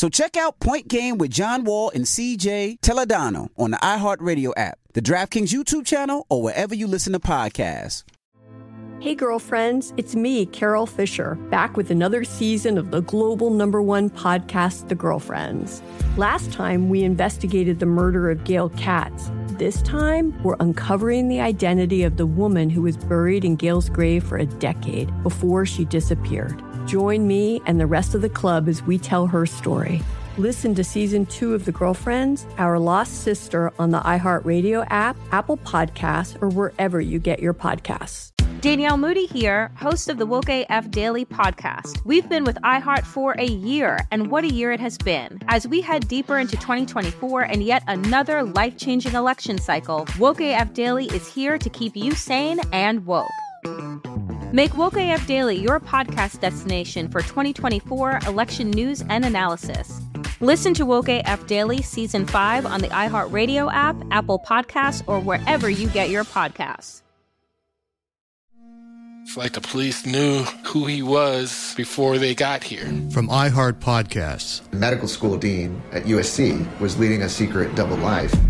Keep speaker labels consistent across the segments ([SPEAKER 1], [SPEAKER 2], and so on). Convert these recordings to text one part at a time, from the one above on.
[SPEAKER 1] So check out Point Game with John Wall and CJ Toledano on the iHeartRadio app, the DraftKings YouTube channel, or wherever you listen to podcasts.
[SPEAKER 2] Hey, girlfriends, it's me, Carol Fisher, back with another season of the global number one podcast, The Girlfriends. Last time, we investigated the murder of Gail Katz. This time, we're uncovering the identity of the woman who was buried in Gail's grave for a decade before she disappeared. Join me and the rest of the club as we tell her story. Listen to season two of The Girlfriends, Our Lost Sister on the iHeartRadio app, Apple Podcasts, or wherever you get your podcasts.
[SPEAKER 3] Danielle Moody here, host of the Woke AF Daily podcast. We've been with iHeart for a year, and what a year it has been. As we head deeper into 2024 and yet another life changing election cycle, Woke AF Daily is here to keep you sane and woke. Make Woke AF Daily your podcast destination for 2024 election news and analysis. Listen to Woke AF Daily Season 5 on the iHeartRadio app, Apple Podcasts, or wherever you get your podcasts.
[SPEAKER 4] It's like the police knew who he was before they got here.
[SPEAKER 5] From iHeart Podcasts.
[SPEAKER 6] The medical school dean at USC was leading a secret double life.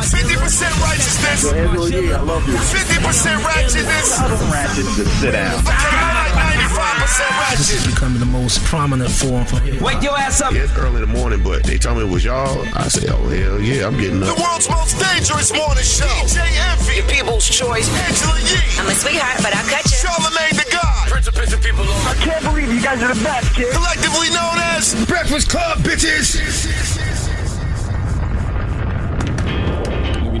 [SPEAKER 7] 50% righteousness.
[SPEAKER 8] Angela Yee, I love you.
[SPEAKER 7] 50% ratchetness.
[SPEAKER 8] Ratchet, just sit down.
[SPEAKER 7] 95% ratchet.
[SPEAKER 9] This is becoming the most prominent form for hip
[SPEAKER 10] Wake your ass up.
[SPEAKER 11] Yeah, it's early in the morning, but they told me it was y'all. I said, oh, hell yeah, I'm getting up.
[SPEAKER 7] The world's most dangerous morning show. DJ Envy.
[SPEAKER 10] Your people's choice.
[SPEAKER 7] Angela Yee.
[SPEAKER 12] I'm a sweetheart, but I'll cut you.
[SPEAKER 7] Charlamagne the God.
[SPEAKER 10] Prince of pissing people off.
[SPEAKER 8] I can't believe you guys are the best, kid.
[SPEAKER 7] Collectively known as
[SPEAKER 11] Breakfast Club, bitches.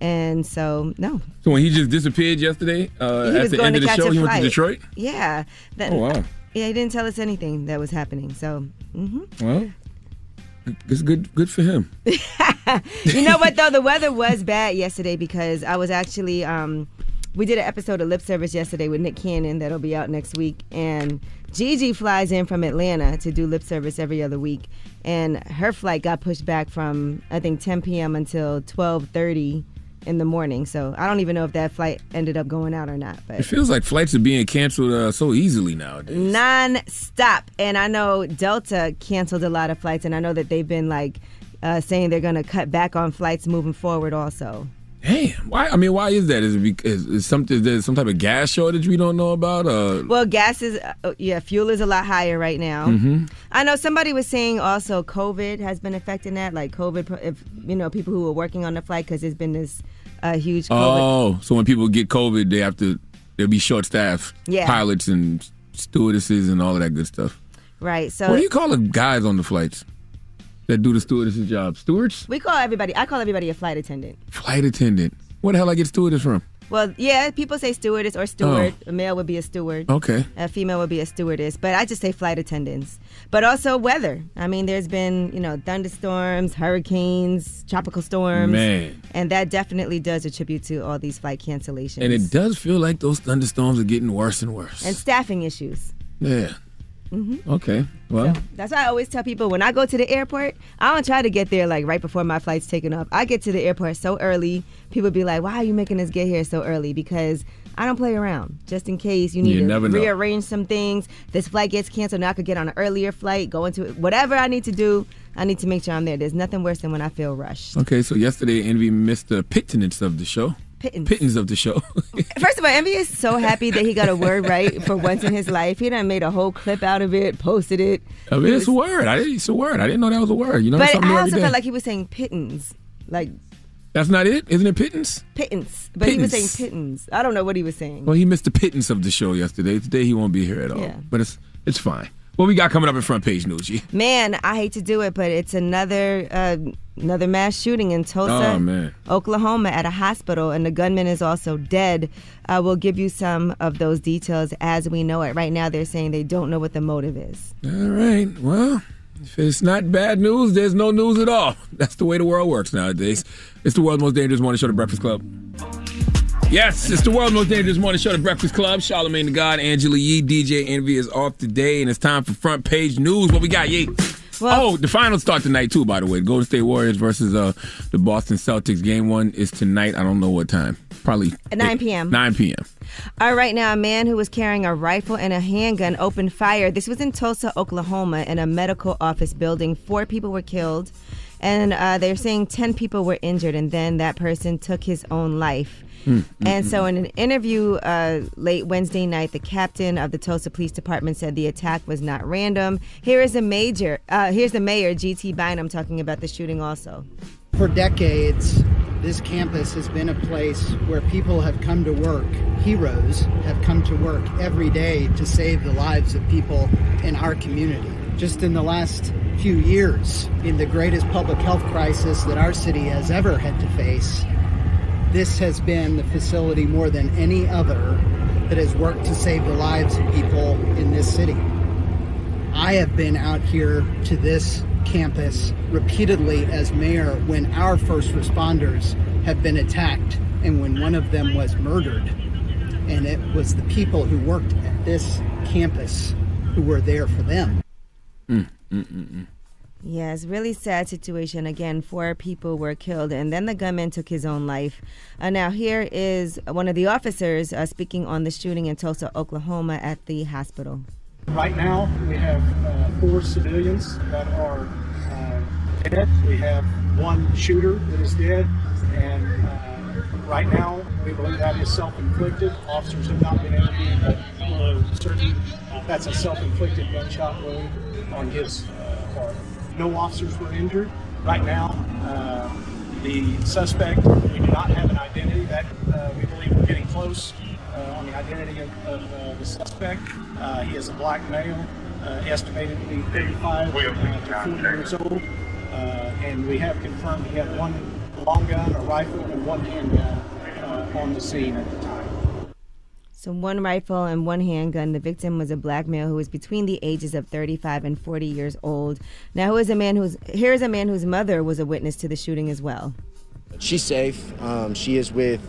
[SPEAKER 13] And so, no.
[SPEAKER 14] So when he just disappeared yesterday uh, at the end of the show, he went to. Detroit.
[SPEAKER 13] Yeah. That,
[SPEAKER 14] Oh, wow.
[SPEAKER 13] Yeah, he didn't tell us anything that was happening. So, hmm
[SPEAKER 14] Well, it's good. Good for him.
[SPEAKER 13] you know what though? The weather was bad yesterday because I was actually um, we did an episode of Lip Service yesterday with Nick Cannon that'll be out next week, and Gigi flies in from Atlanta to do Lip Service every other week, and her flight got pushed back from I think 10 p.m. until 12:30 in the morning. So I don't even know if that flight ended up going out or not, but
[SPEAKER 14] It feels like flights are being canceled uh, so easily nowadays.
[SPEAKER 13] non-stop and i know delta canceled a lot of flights and i know that they've been like uh, saying they're going to cut back on flights moving forward also
[SPEAKER 14] Damn. Why? I mean, why is that? Is it because is something? There's some type of gas shortage we don't know about? Uh,
[SPEAKER 13] well gas is uh, yeah fuel is a lot higher right now
[SPEAKER 14] Mhm.
[SPEAKER 13] i know somebody was saying also covid has been affecting that like covid if you know people who are working on the flight because there's been this uh, huge covid
[SPEAKER 14] oh, so when people get COVID, they have to they'll be short staffed.
[SPEAKER 13] Yeah.
[SPEAKER 14] Pilots and stewardesses and all of that good stuff.
[SPEAKER 13] right so
[SPEAKER 14] what do you call the guys on the flights that do the stewardesses job? Stewards?
[SPEAKER 13] we call everybody i call everybody a flight attendant
[SPEAKER 14] Flight attendant. Where the hell I get stewardess from?
[SPEAKER 13] Well, yeah, people say stewardess or steward. Oh. A male would be a steward.
[SPEAKER 14] Oh. Okay.
[SPEAKER 13] A female would be a stewardess. But I just say flight attendants. But also weather. I mean, there's been, you know, thunderstorms, hurricanes, tropical storms.
[SPEAKER 14] Man.
[SPEAKER 13] And that definitely does attribute to all these flight cancellations.
[SPEAKER 14] And it does feel like those thunderstorms are getting worse and worse.
[SPEAKER 13] and staffing issues.
[SPEAKER 14] Yeah.
[SPEAKER 13] Hmm
[SPEAKER 14] Okay. Well,
[SPEAKER 13] That's why I always tell people when I go to the airport, I don't try to get there like right before my flight's taking off. I get to the airport so early. People be like, "Why are you making us get here so early?" Because I don't play around. Just in case you need
[SPEAKER 14] You
[SPEAKER 13] to
[SPEAKER 14] never know.
[SPEAKER 13] rearrange some things. This flight gets canceled. Now I could get on an earlier flight. Go into whatever I need to do. I need to make sure I'm there. There's nothing worse than when I feel rushed.
[SPEAKER 14] okay. So yesterday, Envy missed the pittance of the show.
[SPEAKER 13] Pittance.
[SPEAKER 14] Pittance of the show.
[SPEAKER 13] First of all, Envy is so happy that he got a word right for once in his life. He done made a whole clip out of it, posted it.
[SPEAKER 14] I mean, it's a word. I didn't. It's a word. I didn't know that was a word. You know,
[SPEAKER 13] but I also felt like he was saying pittance, like
[SPEAKER 14] That's not it, isn't it? Pittance.
[SPEAKER 13] pittance. But he was saying
[SPEAKER 14] Pittance.
[SPEAKER 13] pittance. I don't know what he was saying.
[SPEAKER 14] Well, he missed the pittance of the show yesterday. Today he won't be here at all.
[SPEAKER 13] Yeah.
[SPEAKER 14] But it's it's fine. What we got coming up in front page news?
[SPEAKER 13] Man, I hate to do it, but it's another uh, another mass shooting in Tulsa,
[SPEAKER 14] Oh.
[SPEAKER 13] Oklahoma, at a hospital, and the gunman is also dead. Uh, we'll give you some of those details as we know it. Right now, they're saying they don't know what the motive is.
[SPEAKER 14] All right. Well, if it's not bad news, there's no news at all. That's the way the world works nowadays. It's the world's most dangerous morning show, The Breakfast Club. Yes, it's the world's most dangerous morning show, The Breakfast Club. Charlamagne the God, Angela Yee, DJ Envy is off today, and it's time for front page news. What we got, Yee? oh, the finals start tonight too. By the way, Golden State Warriors versus uh, the Boston Celtics. Game one is tonight. I don't know what time. Probably
[SPEAKER 13] At 9 p.m.
[SPEAKER 14] 9 p.m.
[SPEAKER 13] All right, now a man who was carrying a rifle and a handgun opened fire. This was in Tulsa, Oklahoma, in a medical office building. Four people were killed, and uh, they're saying 10 people were injured, and then that person took his own life. And so, in an interview uh, late Wednesday night, the captain of the Tulsa Police Department said the attack was not random. Here is a major. Uh, here's the mayor, G.T. Bynum, talking about the shooting. Also,
[SPEAKER 10] For decades, this campus has been a place where people have come to work. Heroes have come to work every day to save the lives of people in our community. Just in the last few years, in the greatest public health crisis that our city has ever had to face, this has been the facility more than any other that has worked to save the lives of people in this city. I have been out here to this campus repeatedly as mayor when our first responders have been attacked and when one of them was murdered. And it was the people who worked at this campus who were there for them.
[SPEAKER 13] It's a really sad situation. Again, four people were killed, and then the gunman took his own life. Uh, now, here is one of the officers uh, speaking on the shooting in Tulsa, Oklahoma, at the hospital.
[SPEAKER 12] Right now, we have uh, four civilians that are uh, dead. We have one shooter that is dead, and uh, right now, we believe that is self-inflicted. Officers have not been able to uh, certain that's a self-inflicted gunshot wound on his uh, part. No officers were injured. Right now, uh, the suspect, we do not have an identity. That uh, we believe we're getting close uh, on the identity of, of uh, the suspect. Uh, he is a black male, uh, estimated to be 35 uh, to 40 years old, uh, and we have confirmed he had one long gun, a rifle, and one handgun uh, on the scene at the time.
[SPEAKER 13] So, one rifle and one handgun. The victim was a black male who was between the ages of 35 and 40 years old. Now, who is a man who's here is a man whose mother was a witness to the shooting as well.
[SPEAKER 15] She's safe. Um, she is with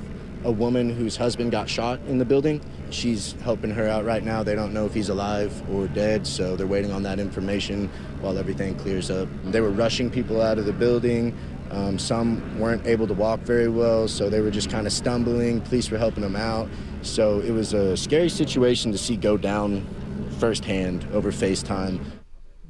[SPEAKER 15] a woman whose husband got shot in the building. She's helping her out right now. They don't know if he's alive or dead, so they're waiting on that information while everything clears up. They were rushing people out of the building. Um, some weren't able to walk very well, so they were just kind of stumbling. Police were helping them out. So it was a scary situation to see go down firsthand over FaceTime.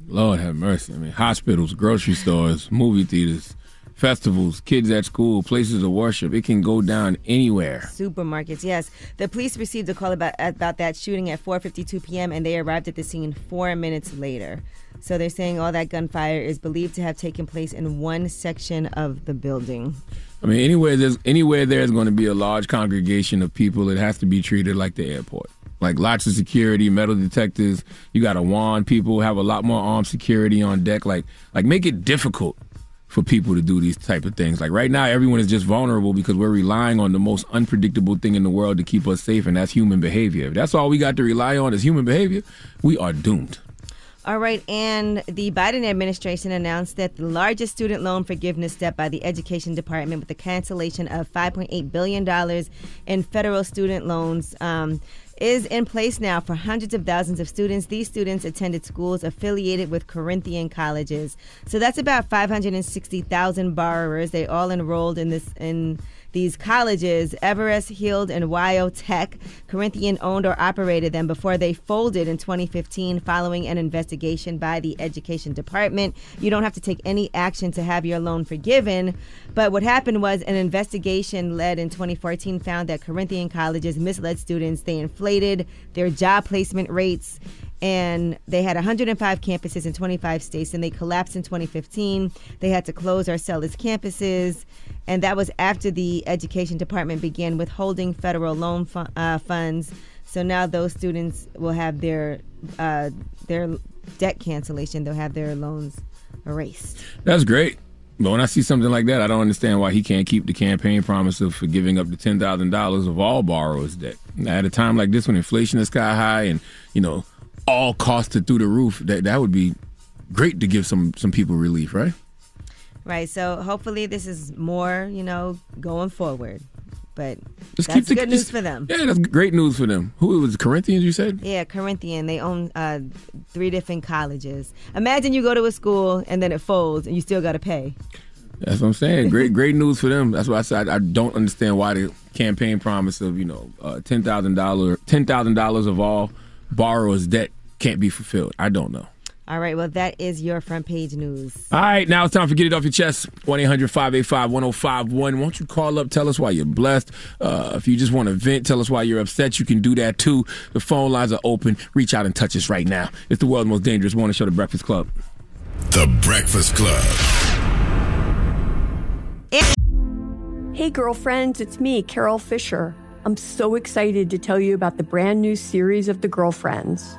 [SPEAKER 14] Lord have mercy. I mean, hospitals, grocery stores, movie theaters, festivals, kids at school, places of worship. It can go down anywhere.
[SPEAKER 13] Supermarkets, yes. The police received a call about about that shooting at 4:52 p.m. and they arrived at the scene four minutes later. So they're saying all that gunfire is believed to have taken place in one section of the building.
[SPEAKER 14] I mean, anywhere there's anywhere there's going to be a large congregation of people, it has to be treated like the airport. Like lots of security, metal detectors. You got to warn people, have a lot more armed security on deck. Like, like make it difficult for people to do these type of things. Like right now, everyone is just vulnerable because we're relying on the most unpredictable thing in the world to keep us safe, and that's human behavior. If that's all we got to rely on is human behavior, we are doomed.
[SPEAKER 13] All right, and the Biden administration announced that the largest student loan forgiveness step by the Education Department with the cancellation of $5.8 billion in federal student loans. Um, is in place now for hundreds of thousands of students. These students attended schools affiliated with Corinthian colleges. So that's about 560,000 borrowers. They all enrolled in this in these colleges, Everest, Heald, and WyoTech, Corinthian owned or operated them before they folded in 2015 following an investigation by the Education Department. You don't have to take any action to have your loan forgiven. But what happened was an investigation led in 2014 found that Corinthian colleges misled students. They inflated their job placement rates and they had 105 campuses in 25 states and they collapsed in 2015 they had to close or sell its campuses and that was after the education department began withholding federal loan fu- uh, funds so now those students will have their uh, their debt cancellation they'll have their loans erased
[SPEAKER 14] That's great. But when I see something like that, I don't understand why he can't keep the campaign promise of forgiving up to ten thousand dollars of all borrowers' debt. At a time like this, when inflation is sky high and you know all costs are through the roof, that that would be great to give some some people relief, right?
[SPEAKER 13] Right so hopefully this is more you know going forward but
[SPEAKER 14] Just
[SPEAKER 13] that's
[SPEAKER 14] keep the-
[SPEAKER 13] good news for them
[SPEAKER 14] Yeah, that's great news for them. Who was it was Corinthians? You said?
[SPEAKER 13] Yeah, Corinthian. They own uh, three different colleges. Imagine you go to a school and then it folds and you still got to pay.
[SPEAKER 14] That's what I'm saying. Great, great news for them. That's why I said I, I don't understand why the campaign promise of you know uh, ten thousand dollar ten thousand dollars of all borrowers' debt can't be fulfilled. I don't know.
[SPEAKER 13] All right, well, that is your front page news.
[SPEAKER 14] All right, now it's time for Get It Off Your Chest. 1 800 585 1051. Won't you call up? Tell us why you're blessed. Uh, if you just want to vent, tell us why you're upset. You can do that too. The phone lines are open. Reach out and touch us right now. It's the world's most dangerous morning show, The Breakfast Club.
[SPEAKER 7] The Breakfast Club.
[SPEAKER 2] Hey, girlfriends, it's me, Carol Fisher. I'm so excited to tell you about the brand new series of The Girlfriends.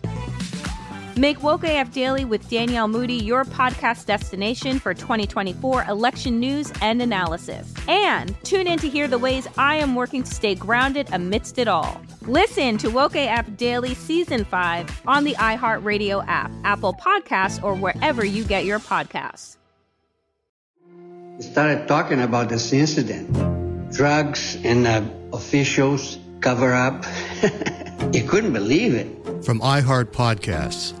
[SPEAKER 3] Make Woke AF Daily with Danielle Moody your podcast destination for 2024 election news and analysis. And tune in to hear the ways I am working to stay grounded amidst it all. Listen to Woke AF Daily Season 5 on the iHeartRadio app, Apple Podcasts, or wherever you get your podcasts.
[SPEAKER 16] started talking about this incident. Drugs and uh, officials cover up. you couldn't believe it.
[SPEAKER 5] From iHeart Podcasts.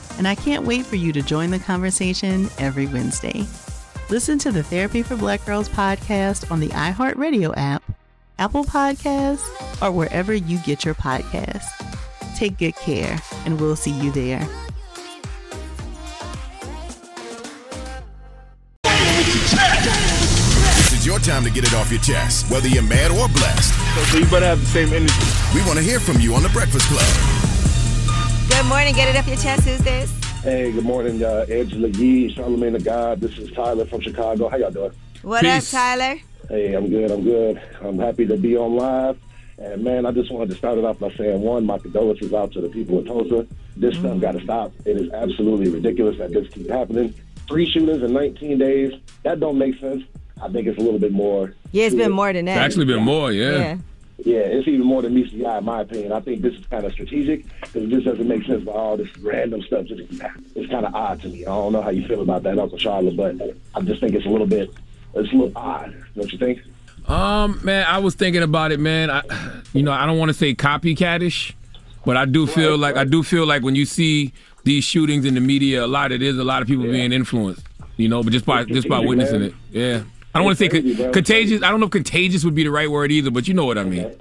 [SPEAKER 17] and I can't wait for you to join the conversation every Wednesday. Listen to the Therapy for Black Girls podcast on the iHeartRadio app, Apple Podcasts, or wherever you get your podcasts. Take good care, and we'll see you there.
[SPEAKER 7] This is your time to get it off your chest, whether you're mad or blessed.
[SPEAKER 18] So you better have the same energy.
[SPEAKER 7] We want to hear from you on The Breakfast Club.
[SPEAKER 13] Good morning. Get it off your chest. Who's this?
[SPEAKER 19] Hey, good morning, uh, Angela Yee, Charlamagne the God. This is Tyler from Chicago. How y'all doing?
[SPEAKER 13] What Peace. up, Tyler?
[SPEAKER 19] Hey, I'm good. I'm good. I'm happy to be on live. And man, I just wanted to start it off by saying one, my condolences out to the people of Tulsa. This mm-hmm. stuff got to stop. It is absolutely ridiculous that this keeps happening. Three shootings in 19 days. That don't make sense. I think it's a little bit more.
[SPEAKER 13] Yeah, it's been more than that.
[SPEAKER 14] It's actually been more, yeah.
[SPEAKER 13] yeah.
[SPEAKER 19] Yeah, it's even more than meets the eye, in my opinion. I think this is kind of strategic because this doesn't make sense for all this random stuff just It's kind of odd to me. I don't know how you feel about that, Uncle Charlotte, but I just think it's a little bit, it's a little odd. Don't you think?
[SPEAKER 14] Um, man, I was thinking about it, man. I, you know, I don't want to say copycatish, but I do feel right, like right. I do feel like when you see these shootings in the media, a lot it is a lot of people yeah. being influenced. You know, but just by just by witnessing man. it, yeah. I don't want to say co- contagious. I don't know if contagious would be the right word either, but you know what I mean.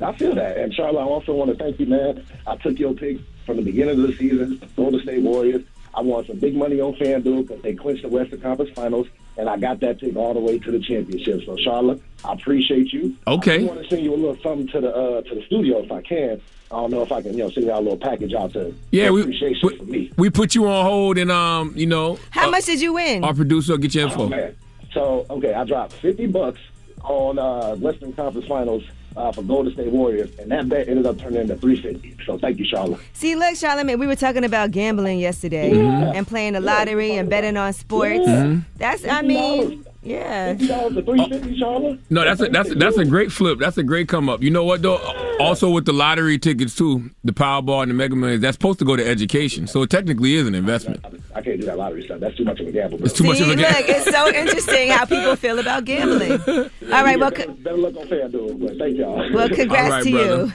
[SPEAKER 19] I feel that. And Charlotte, I also want to thank you, man. I took your pick from the beginning of the season, Golden State Warriors. I won some big money on FanDuel because they clinched the Western Conference Finals, and I got that pick all the way to the championship. So, Charlotte, I appreciate you.
[SPEAKER 14] Okay.
[SPEAKER 19] I want to send you a little something to the uh, to the studio if I can. I don't know if I can, you know, send you a little package out to
[SPEAKER 14] yeah, we,
[SPEAKER 19] appreciation
[SPEAKER 14] we,
[SPEAKER 19] for me.
[SPEAKER 14] We put you on hold, and um, you know,
[SPEAKER 13] how
[SPEAKER 14] uh,
[SPEAKER 13] much did you win?
[SPEAKER 14] Our producer will get your info.
[SPEAKER 19] Oh, so, okay, I dropped 50 bucks on uh, Western Conference Finals uh, for Golden State Warriors, and that bet ended up turning into 350. So thank you, Charlotte.
[SPEAKER 13] See, look, Charlotte, we were talking about gambling yesterday
[SPEAKER 19] mm-hmm.
[SPEAKER 13] and playing the lottery and betting on sports. Mm-hmm. That's, I mean, yeah.
[SPEAKER 19] No,
[SPEAKER 14] that's a that's a, that's a great flip. That's a great come up. You know what though? Also with the lottery tickets too, the Powerball and the Mega Millions, that's supposed to go to education. So it technically is an investment.
[SPEAKER 19] I can't do that lottery stuff. That's too much of a gamble. Bro.
[SPEAKER 14] It's too
[SPEAKER 13] See,
[SPEAKER 14] much of a gamble.
[SPEAKER 13] Look, it's so interesting how people feel about gambling. All right, well,
[SPEAKER 19] better, better luck on FanDuel, but thank y'all.
[SPEAKER 13] Well, congrats
[SPEAKER 14] right,
[SPEAKER 13] to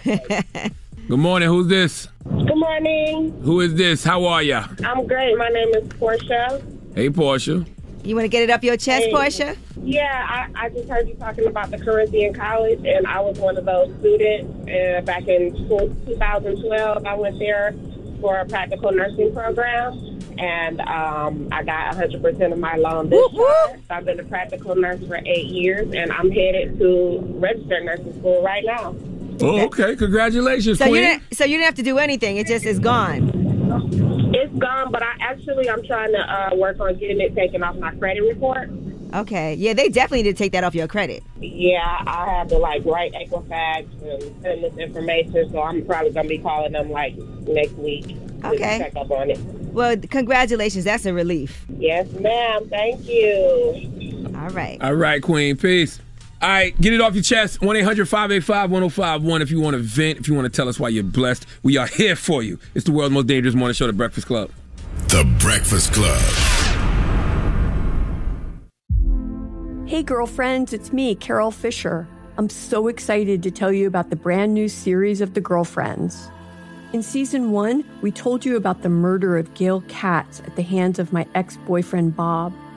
[SPEAKER 13] you.
[SPEAKER 14] Good morning. Who's this?
[SPEAKER 20] Good morning.
[SPEAKER 14] Who is this? How are ya?
[SPEAKER 20] I'm great. My name is Portia.
[SPEAKER 14] Hey, Portia.
[SPEAKER 13] You want to get it up your chest,
[SPEAKER 20] Hey.
[SPEAKER 13] Portia?
[SPEAKER 20] Yeah, I, I just heard you talking about the Corinthian College, and I was one of those students. Uh, back in 2012, I went there for a practical nursing program, and um, I got 100% of my loan this year. So I've been a practical nurse for eight years, and I'm headed to registered nursing school right now.
[SPEAKER 14] Oh, okay. Congratulations,
[SPEAKER 13] So
[SPEAKER 14] Queen.
[SPEAKER 13] you didn't. So you didn't have to do anything. It just is gone.
[SPEAKER 20] It's gone, but I actually I'm trying to uh, work on getting it taken off my credit report.
[SPEAKER 13] Okay. Yeah, they definitely need to take that off your credit.
[SPEAKER 20] Yeah, I have to like write Equifax and send this information, so I'm probably gonna be calling them like next week. to
[SPEAKER 13] Okay.
[SPEAKER 20] Check up on it.
[SPEAKER 13] Well, congratulations. That's a relief.
[SPEAKER 20] Yes, ma'am. Thank you.
[SPEAKER 13] All right.
[SPEAKER 14] All right, Queen. Peace. All right, get it off your chest. 1 800 585 1051 if you want to vent, if you want to tell us why you're blessed. We are here for you. It's the world's most dangerous morning show, The Breakfast Club.
[SPEAKER 7] The Breakfast Club.
[SPEAKER 2] Hey, girlfriends, it's me, Carol Fisher. I'm so excited to tell you about the brand new series of The Girlfriends. In season one, we told you about the murder of Gail Katz at the hands of my ex boyfriend Bob.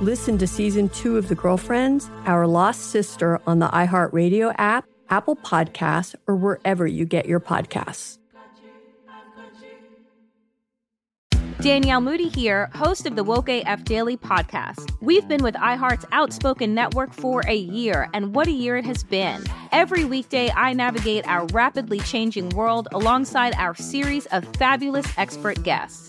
[SPEAKER 2] Listen to season two of The Girlfriends, Our Lost Sister on the iHeartRadio app, Apple Podcasts, or wherever you get your podcasts.
[SPEAKER 3] Danielle Moody here, host of the Woke AF Daily podcast. We've been with iHeart's Outspoken Network for a year, and what a year it has been. Every weekday, I navigate our rapidly changing world alongside our series of fabulous expert guests.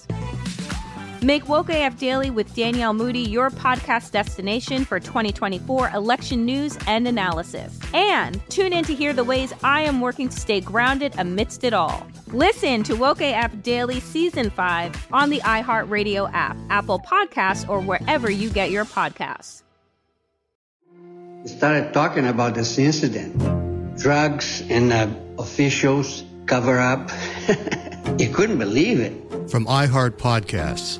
[SPEAKER 3] Make Woke AF Daily with Danielle Moody your podcast destination for 2024 election news and analysis. And tune in to hear the ways I am working to stay grounded amidst it all. Listen to Woke AF Daily Season 5 on the iHeartRadio app, Apple Podcasts, or wherever you get your podcasts.
[SPEAKER 16] started talking about this incident. Drugs and uh, officials cover up. you couldn't believe it.
[SPEAKER 5] From iHeart Podcasts.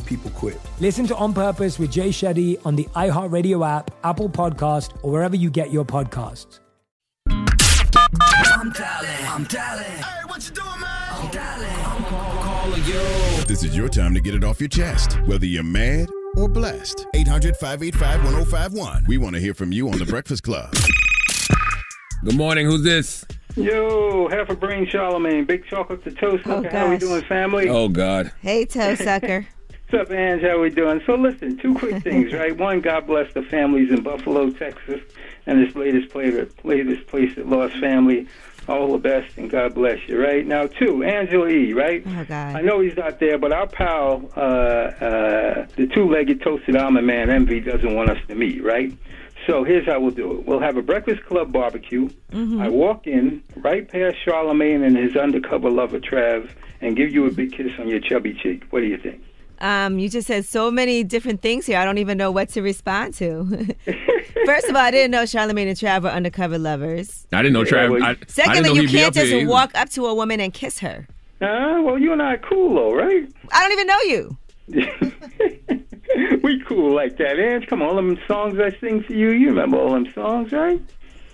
[SPEAKER 21] People quit.
[SPEAKER 22] Listen to On Purpose with Jay Shetty on the iHeartRadio app, Apple Podcast, or wherever you get your podcasts.
[SPEAKER 23] I'm dialing. I'm dialing. Hey, what you doing, man? I'm dialing. I'm calling you.
[SPEAKER 7] This is your time to get it off your chest, whether you're mad or blessed. 800 585 1051. We want to hear from you on The Breakfast Club.
[SPEAKER 14] Good morning. Who's this?
[SPEAKER 24] Yo, half a brain Charlamagne, big chocolate to toast.
[SPEAKER 13] Oh,
[SPEAKER 24] How we doing, family?
[SPEAKER 14] Oh, God.
[SPEAKER 13] Hey, toe sucker.
[SPEAKER 24] What's up, Ange? How we doing? So listen, two quick things, right? One, God bless the families in Buffalo, Texas, and this latest player, latest place that lost family. All the best, and God bless you, right? Now, two, Angela E., right?
[SPEAKER 13] Oh, God.
[SPEAKER 24] I know he's not there, but our pal, uh, uh, the two-legged toasted almond man, Envy, doesn't want us to meet, right? So here's how we'll do it. We'll have a Breakfast Club barbecue.
[SPEAKER 13] Mm-hmm.
[SPEAKER 24] I walk in right past Charlamagne and his undercover lover, Trav, and give you a big kiss on your chubby cheek. What do you think?
[SPEAKER 13] Um, you just said so many different things here. I don't even know what to respond to. First of all, I didn't know Charlamagne and Trav were undercover lovers.
[SPEAKER 14] I didn't know Trav. I, I didn't
[SPEAKER 13] Secondly,
[SPEAKER 14] know
[SPEAKER 13] you can't just
[SPEAKER 14] either.
[SPEAKER 13] walk up to a woman and kiss her.
[SPEAKER 24] Uh, well, you and I are cool, though, right?
[SPEAKER 13] I don't even know you.
[SPEAKER 24] we cool like that. Ange, come on, all them songs I sing for you, you remember all them songs, right?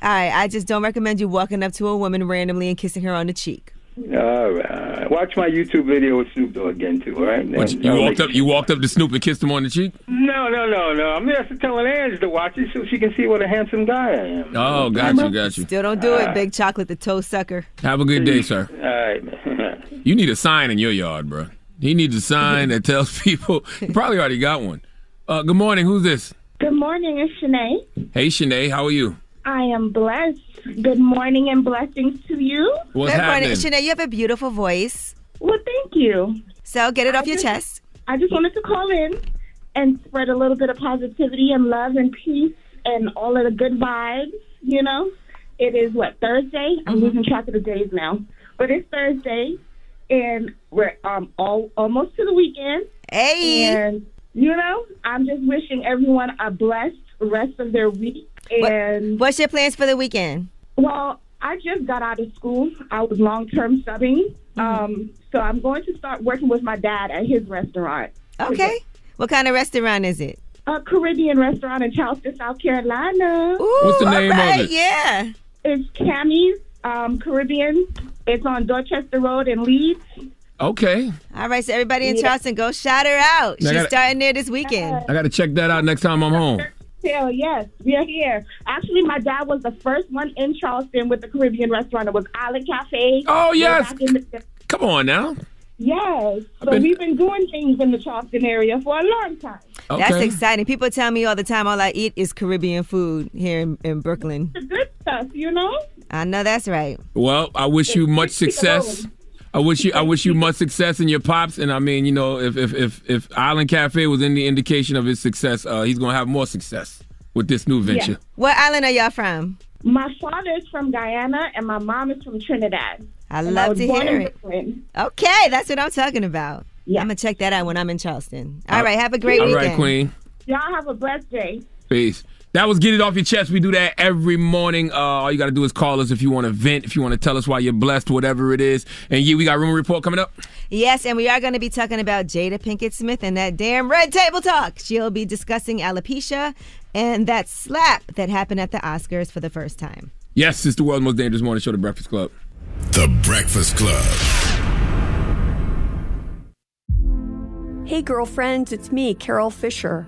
[SPEAKER 13] All right, I just don't recommend you walking up to a woman randomly and kissing her on the cheek.
[SPEAKER 24] All right. Watch my YouTube video with Snoop Dogg again, too, all right?
[SPEAKER 14] What, you
[SPEAKER 24] I'll
[SPEAKER 14] walked up. You walked up to Snoop and kissed him on the cheek.
[SPEAKER 24] No, no, no, no. I'm just telling Ange to watch it so she can see what a handsome guy I am.
[SPEAKER 14] Oh, got you, got you.
[SPEAKER 13] Still don't do it, big chocolate the toe sucker.
[SPEAKER 14] Have a good day, sir.
[SPEAKER 24] All right, man.
[SPEAKER 14] You need a sign in your yard, bro. He needs a sign that tells people. You probably already got one. Uh, good morning. Who's this?
[SPEAKER 25] Good morning, it's Shanae.
[SPEAKER 14] Hey, Shanae. How are you?
[SPEAKER 25] I am blessed. Good morning and blessings to you.
[SPEAKER 14] What's
[SPEAKER 13] Good morning.
[SPEAKER 14] happening?
[SPEAKER 13] Shanae, you have a beautiful voice.
[SPEAKER 25] Well, thank you.
[SPEAKER 13] So get it
[SPEAKER 25] I
[SPEAKER 13] off your chest.
[SPEAKER 25] I just wanted to call in and spread a little bit of positivity and love and peace and all of the good vibes. You know, it is what Thursday. I'm losing track of the days now, but it's Thursday, and we're um all almost to the weekend.
[SPEAKER 13] Hey,
[SPEAKER 25] and you know, I'm just wishing everyone a blessed rest of their week. And
[SPEAKER 13] What's your plans for the weekend?
[SPEAKER 25] Well, I just got out of school. I was long term subbing. Um, so I'm going to start working with my dad at his restaurant.
[SPEAKER 13] Okay. What kind of restaurant is it?
[SPEAKER 25] A Caribbean restaurant in Charleston, South Carolina.
[SPEAKER 13] Ooh,
[SPEAKER 14] What's the name of it?
[SPEAKER 13] Yeah.
[SPEAKER 25] It's Cammy's um, Caribbean. It's on Dorchester Road in Leeds.
[SPEAKER 14] Okay.
[SPEAKER 13] All right, so everybody in
[SPEAKER 25] Yeah.
[SPEAKER 13] Charleston, go shout her out.
[SPEAKER 14] I
[SPEAKER 13] She's
[SPEAKER 14] gotta-
[SPEAKER 13] starting there this weekend.
[SPEAKER 14] I got to check that out next time I'm home.
[SPEAKER 25] Hell yes, we are here. Actually, my dad was the first one in Charleston with the Caribbean restaurant. It was Island Cafe.
[SPEAKER 14] Oh, yes.
[SPEAKER 25] the-
[SPEAKER 14] Come on now.
[SPEAKER 25] yes. So
[SPEAKER 14] been-
[SPEAKER 25] we've been doing things in the Charleston area for a long time.
[SPEAKER 13] That's exciting. People tell me all the time all I eat is Caribbean food here in, in Brooklyn.
[SPEAKER 25] The good stuff, you know.
[SPEAKER 13] I know that's right.
[SPEAKER 14] Well, I wish you much success. I wish you I wish you much success in your pops. And I mean, you know, if if if, if Island Cafe was any indication of his success, uh, he's gonna have more success with this new venture.
[SPEAKER 13] What island are y'all from?
[SPEAKER 25] My father is from Guyana and my mom is from Trinidad.
[SPEAKER 13] I
[SPEAKER 25] And
[SPEAKER 13] love
[SPEAKER 25] was
[SPEAKER 13] to hear
[SPEAKER 25] in
[SPEAKER 13] it. Okay, that's what I'm talking about. Yeah. I'm gonna check that out when I'm in Charleston. All right, have a great
[SPEAKER 14] All
[SPEAKER 13] weekend.
[SPEAKER 14] right, Queen.
[SPEAKER 25] Y'all have a blessed day.
[SPEAKER 14] Peace. That was Get It Off Your Chest. We do that every morning. Uh, all you got to do is call us if you want to vent, if you want to tell us why you're blessed, whatever it is. And yeah, we got Rumor Report coming up.
[SPEAKER 13] Yes, and we are going to be talking about Jada Pinkett Smith and that damn red table talk. She'll be discussing alopecia and that slap that happened at the Oscars for the first time.
[SPEAKER 14] Yes, it's the world's most dangerous morning show, The Breakfast Club.
[SPEAKER 7] The Breakfast Club.
[SPEAKER 2] Hey, girlfriends, it's me, Carol Fisher.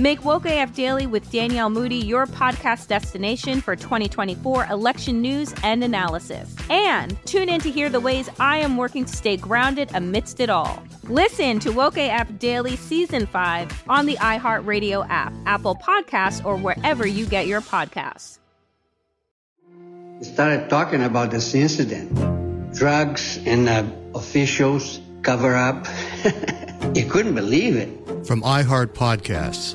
[SPEAKER 3] Make Woke AF Daily with Danielle Moody your podcast destination for 2024 election news and analysis. And tune in to hear the ways I am working to stay grounded amidst it all. Listen to Woke AF Daily Season 5 on the iHeartRadio app, Apple Podcasts, or wherever you get your podcasts.
[SPEAKER 16] started talking about this incident. Drugs and uh, officials cover up. you couldn't believe it.
[SPEAKER 5] From iHeart Podcasts.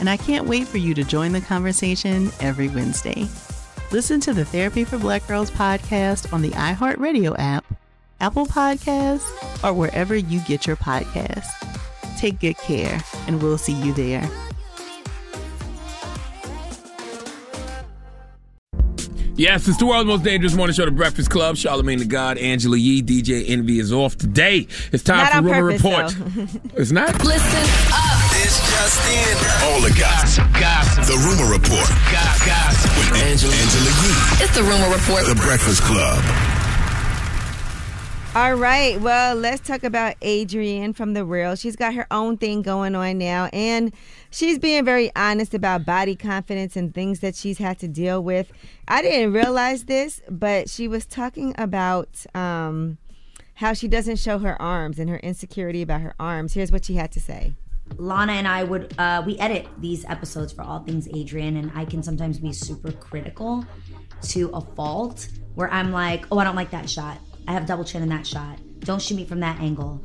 [SPEAKER 17] and I can't wait for you to join the conversation every Wednesday. Listen to the Therapy for Black Girls podcast on the iHeartRadio app, Apple Podcasts, or wherever you get your podcasts. Take good care, and we'll see you there.
[SPEAKER 14] Yes, it's the world's most dangerous morning show, The Breakfast Club. Charlamagne the God, Angela Yee, DJ Envy is off today. It's time
[SPEAKER 13] Not
[SPEAKER 14] for
[SPEAKER 13] on
[SPEAKER 14] Rumor
[SPEAKER 13] purpose,
[SPEAKER 14] Report. it's not?
[SPEAKER 26] Listen up. It's just in.
[SPEAKER 7] All the gossip.
[SPEAKER 26] Gossip.
[SPEAKER 7] The Rumor Report
[SPEAKER 26] Gossip.
[SPEAKER 7] with Angela, Angela Yee.
[SPEAKER 26] It's the Rumor Report.
[SPEAKER 7] The Breakfast Club.
[SPEAKER 13] All right. Well, let's talk about Adrienne from The Real. She's got her own thing going on now, and she's being very honest about body confidence and things that she's had to deal with. I didn't realize this, but she was talking about um, how she doesn't show her arms and her insecurity about her arms. Here's what she had to say.
[SPEAKER 27] Lana and I would uh, we edit these episodes for all things Adrienne, and I can sometimes be super critical to a fault where I'm like, oh, I don't like that shot. I have double chin in that shot. Don't shoot me from that angle.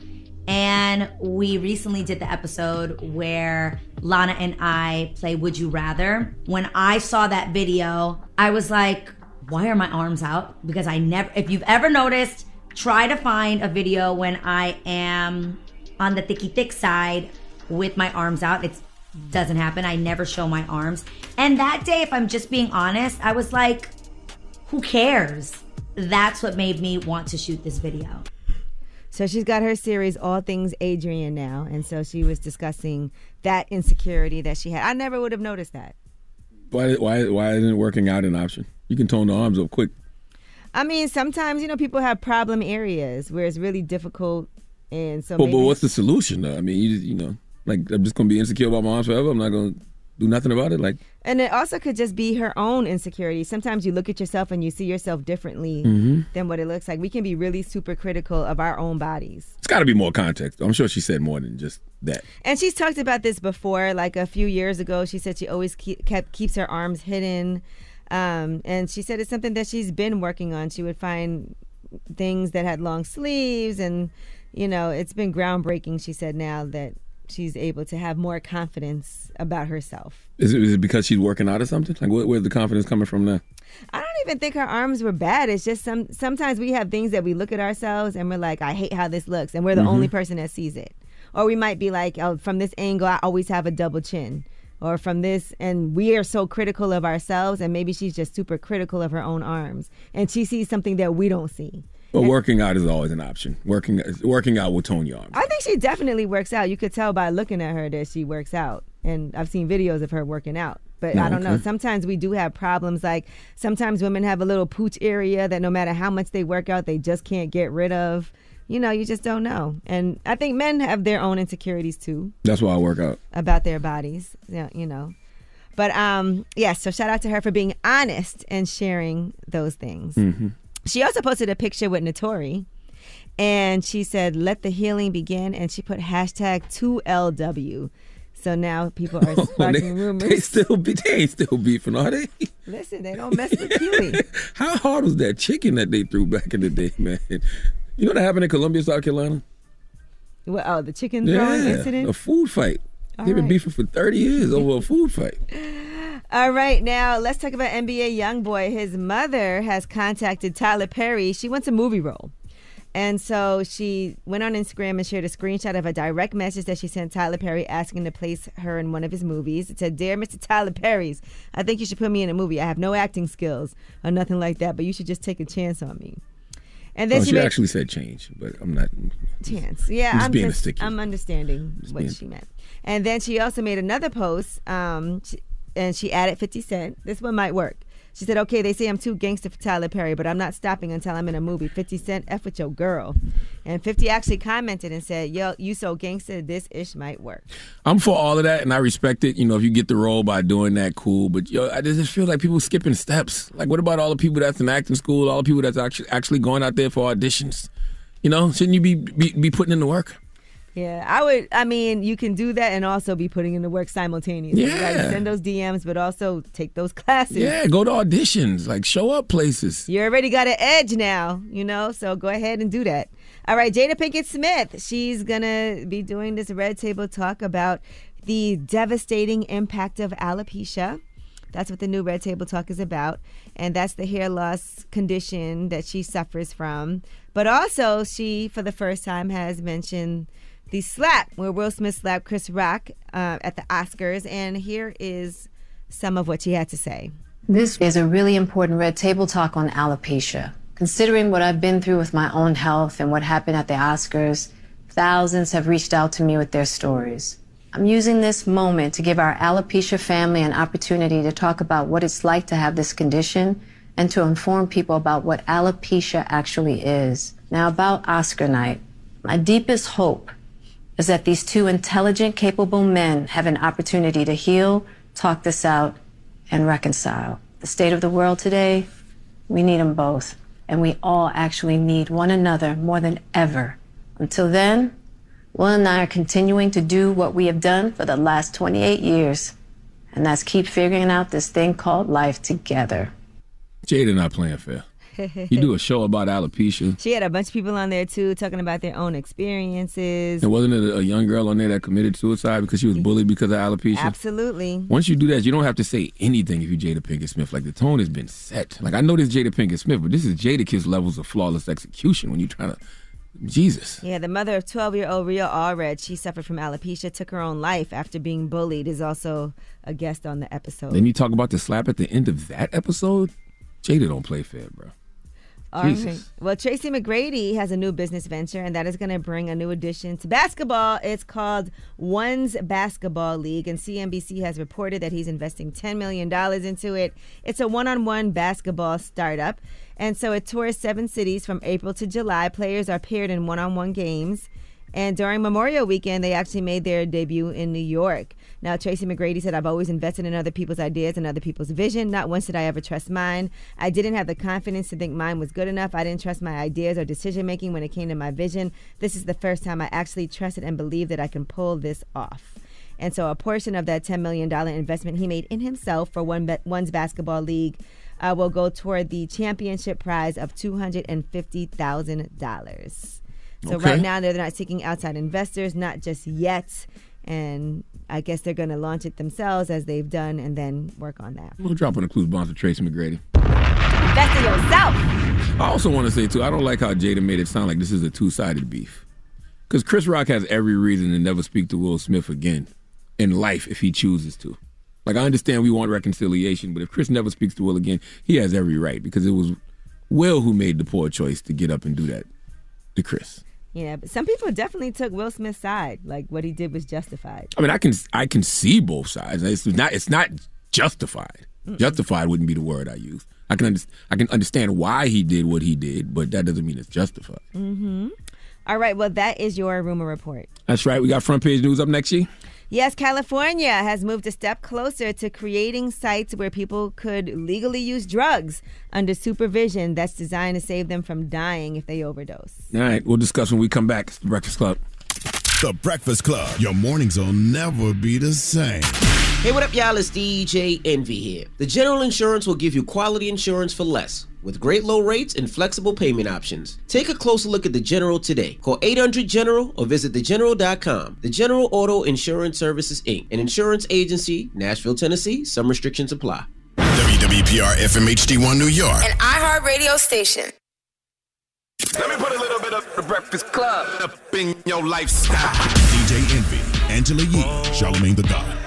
[SPEAKER 27] And we recently did the episode where Lana and I play Would You Rather. When I saw that video, I was like, why are my arms out? Because I never, if you've ever noticed, try to find a video when I am on the thicky thick side with my arms out. It doesn't happen. I never show my arms. And that day, if I'm just being honest, I was like, who cares? That's what made me want to shoot this video.
[SPEAKER 13] So she's got her series All Things Adrienne now, and so she was discussing that insecurity that she had. I never would have noticed that.
[SPEAKER 14] Why, why, why isn't working out an option? You can tone the arms up quick.
[SPEAKER 13] I mean, sometimes you know people have problem areas where it's really difficult, and so.
[SPEAKER 14] But,
[SPEAKER 13] maybe
[SPEAKER 14] but what's the solution, though? I mean, you, you know, like, I'm just going to be insecure about my arms forever. I'm not going to do nothing about it. Like,
[SPEAKER 13] And it also could just be her own insecurity. Sometimes you look at yourself and you see yourself differently
[SPEAKER 14] Mhm.
[SPEAKER 13] than what it looks like. We can be really super critical of our own bodies.
[SPEAKER 14] it's got to be more context. I'm sure she said more than just that.
[SPEAKER 13] And she's talked about this before, like a few years ago. She said she always keep, kept keeps her arms hidden, um, and she said it's something that she's been working on. She would find things that had long sleeves, and you know, it's been groundbreaking. She said now that she's able to have more confidence about herself.
[SPEAKER 14] Is it, is it because she's working out or something? Like, where, where's the confidence coming from now?
[SPEAKER 13] I don't even think her arms were bad. It's just some sometimes we have things that we look at ourselves and we're like, I hate how this looks, and we're the
[SPEAKER 14] Mhm.
[SPEAKER 13] only person that sees it. Or we might be like, oh, from this angle, I always have a double chin. Or from this, and we are so critical of ourselves, and maybe she's just super critical of her own arms, and she sees something that we don't see.
[SPEAKER 14] Well, working out is always an option. Working working out will tone your arms.
[SPEAKER 13] I think she definitely works out. You could tell by looking at her that she works out. And I've seen videos of her working out. But
[SPEAKER 14] Oh,
[SPEAKER 13] I don't know. Sometimes we do have problems. Like sometimes women have a little pooch area that no matter how much they work out, they just can't get rid of. You know, you just don't know. And I think men have their own insecurities too
[SPEAKER 14] That's why I work out.
[SPEAKER 13] about their bodies. Yeah, you know. But um, yes, so shout out to her for being honest and sharing those things.
[SPEAKER 14] Mm-hmm.
[SPEAKER 13] She also posted a picture with Naturi, and she said, "Let the healing begin," and she put hashtag two LW. So now people are oh, sparking
[SPEAKER 14] they,
[SPEAKER 13] rumors.
[SPEAKER 14] they still be they ain't still beefing, are they?
[SPEAKER 13] Listen, they don't mess with Kiely.
[SPEAKER 14] How hard was that chicken that they threw back in the day, man? You know what happened in Columbia, South Carolina?
[SPEAKER 13] Well, oh, the chicken throwing incident.
[SPEAKER 14] a food fight.
[SPEAKER 13] All
[SPEAKER 14] They've been beefing for thirty years over a food fight.
[SPEAKER 13] All right, now let's talk about NBA YoungBoy. His mother has contacted Tyler Perry. She wants a movie role. And so she went on Instagram and shared a screenshot of a direct message that she sent Tyler Perry asking to place her in one of his movies. It said, Dear Mr. Tyler Perry's, I think you should put me in a movie. I have no acting skills or nothing like that, but you should just take a chance on me. And then
[SPEAKER 14] Oh,
[SPEAKER 13] she,
[SPEAKER 14] she
[SPEAKER 13] made
[SPEAKER 14] actually said change, but I'm not.
[SPEAKER 13] chance. Yeah,
[SPEAKER 14] Just
[SPEAKER 13] I'm
[SPEAKER 14] being a sticky.
[SPEAKER 13] I'm understanding what
[SPEAKER 14] being-
[SPEAKER 13] she meant. And then she also made another post, um, she- and she added 50 Cent. This one might work. She said, "Okay, they say I'm too gangster for Tyler Perry, but I'm not stopping until I'm in a movie. 50 Cent, f with your girl." And 50 actually commented and said, "Yo, you so gangster, this ish might work."
[SPEAKER 14] I'm for all of that, and I respect it. You know, if you get the role by doing that, cool. But yo, I just feel like people skipping steps. Like, what about all the people that's in acting school? All the people that's actually actually going out there for auditions? You know, shouldn't you be be, be putting in the work?
[SPEAKER 13] Yeah, I would. I mean, you can do that and also be putting in the work simultaneously.
[SPEAKER 14] Yeah.
[SPEAKER 13] Send those DMs, but also take those classes.
[SPEAKER 14] Yeah, go to auditions. Like, show up places.
[SPEAKER 13] You already got an edge now, you know, so go ahead and do that. All right, Jada Pinkett Smith. She's going to be doing this Red Table talk about the devastating impact of alopecia. That's what the new Red Table Talk is about. And that's the hair loss condition that she suffers from. But also, she, for the first time, has mentioned the slap where Will Smith slapped Chris Rock uh, at the Oscars. And here is some of what she had to say.
[SPEAKER 28] This is a really important red table talk on alopecia. Considering what I've been through with my own health and what happened at the Oscars, thousands have reached out to me with their stories. I'm using this moment to give our alopecia family an opportunity to talk about what it's like to have this condition and to inform people about what alopecia actually is. Now, about Oscar night, my deepest hope is that these two intelligent, capable men have an opportunity to heal, talk this out, and reconcile. The state of the world today, we need them both. And we all actually need one another more than ever. Until then, Will and I are continuing to do what we have done for the last 28 years, and that's keep figuring out this thing called life together.
[SPEAKER 14] Jada not playing fair. You do a show about alopecia.
[SPEAKER 13] She had a bunch of people on there too, talking about their own experiences.
[SPEAKER 14] And wasn't it a young girl on there that committed suicide because she was mm-hmm. bullied because of alopecia?
[SPEAKER 13] Absolutely.
[SPEAKER 14] Once you do that, you don't have to say anything if you Jada Pinkett Smith. Like the tone has been set. Like I know this Jada Pinkett Smith, but this is Jadakiss levels of flawless execution when you're trying to Jesus.
[SPEAKER 13] Yeah, the mother of 12 year old Ria Allred, she suffered from alopecia, took her own life after being bullied, is also a guest on the episode.
[SPEAKER 14] Then you talk about the slap at the end of that episode. Jada don't play fair, bro.
[SPEAKER 13] All right. Well, Tracy McGrady has a new business venture, and that is going to bring a new addition to basketball. It's called One's Basketball League, and CNBC has reported that he's investing $10 million into it. It's a one on one basketball startup, and so it tours seven cities from April to July. Players are paired in one on one games. And during Memorial Weekend, they actually made their debut in New York. Now, Tracy McGrady said, I've always invested in other people's ideas and other people's vision. Not once did I ever trust mine. I didn't have the confidence to think mine was good enough. I didn't trust my ideas or decision making when it came to my vision. This is the first time I actually trusted and believed that I can pull this off. And so, a portion of that $10 million investment he made in himself for one Ba- One's Basketball League uh, will go toward the championship prize of $250,000. So
[SPEAKER 14] Okay.
[SPEAKER 13] right now they're not seeking outside investors, not just yet. And I guess they're going to launch it themselves as they've done, and then work on that.
[SPEAKER 14] We'll drop on the clues bonds with Tracy McGrady.
[SPEAKER 13] Invest in yourself.
[SPEAKER 14] I also want to say too, I don't like how Jada made it sound like this is a two-sided beef. Because Chris Rock has every reason to never speak to Will Smith again in life if he chooses to. Like I understand we want reconciliation, but if Chris never speaks to Will again, he has every right because it was Will who made the poor choice to get up and do that to Chris.
[SPEAKER 13] Yeah, but some people definitely took Will Smith's side. Like what he did was justified.
[SPEAKER 14] I mean, I can I can see both sides. It's not it's not justified. Justified wouldn't be the word I use. I can under, I can understand why he did what he did, but that doesn't mean it's justified.
[SPEAKER 13] Mm-hmm. All right, well, that is your rumor report.
[SPEAKER 14] That's right. We got front page news up next year.
[SPEAKER 13] Yes, California has moved a step closer to creating sites where people could legally use drugs under supervision that's designed to save them from dying if they overdose.
[SPEAKER 14] All right, we'll discuss when we come back. It's the Breakfast Club.
[SPEAKER 7] The Breakfast Club. Your mornings will never be the same.
[SPEAKER 29] Hey, what up, y'all? It's DJ Envy here. The General Insurance will give you quality insurance for less. With great low rates and flexible payment options. Take a closer look at the General today. Call 800 General or visit thegeneral.com. The General Auto Insurance Services Inc., an insurance agency, Nashville, Tennessee. Some restrictions apply.
[SPEAKER 7] WWPR FM HD1 New York.
[SPEAKER 30] An iHeartRadio station.
[SPEAKER 7] Let me put a little bit of the Breakfast Club up in your lifestyle. DJ Envy, Angela Yee, Charlamagne the God.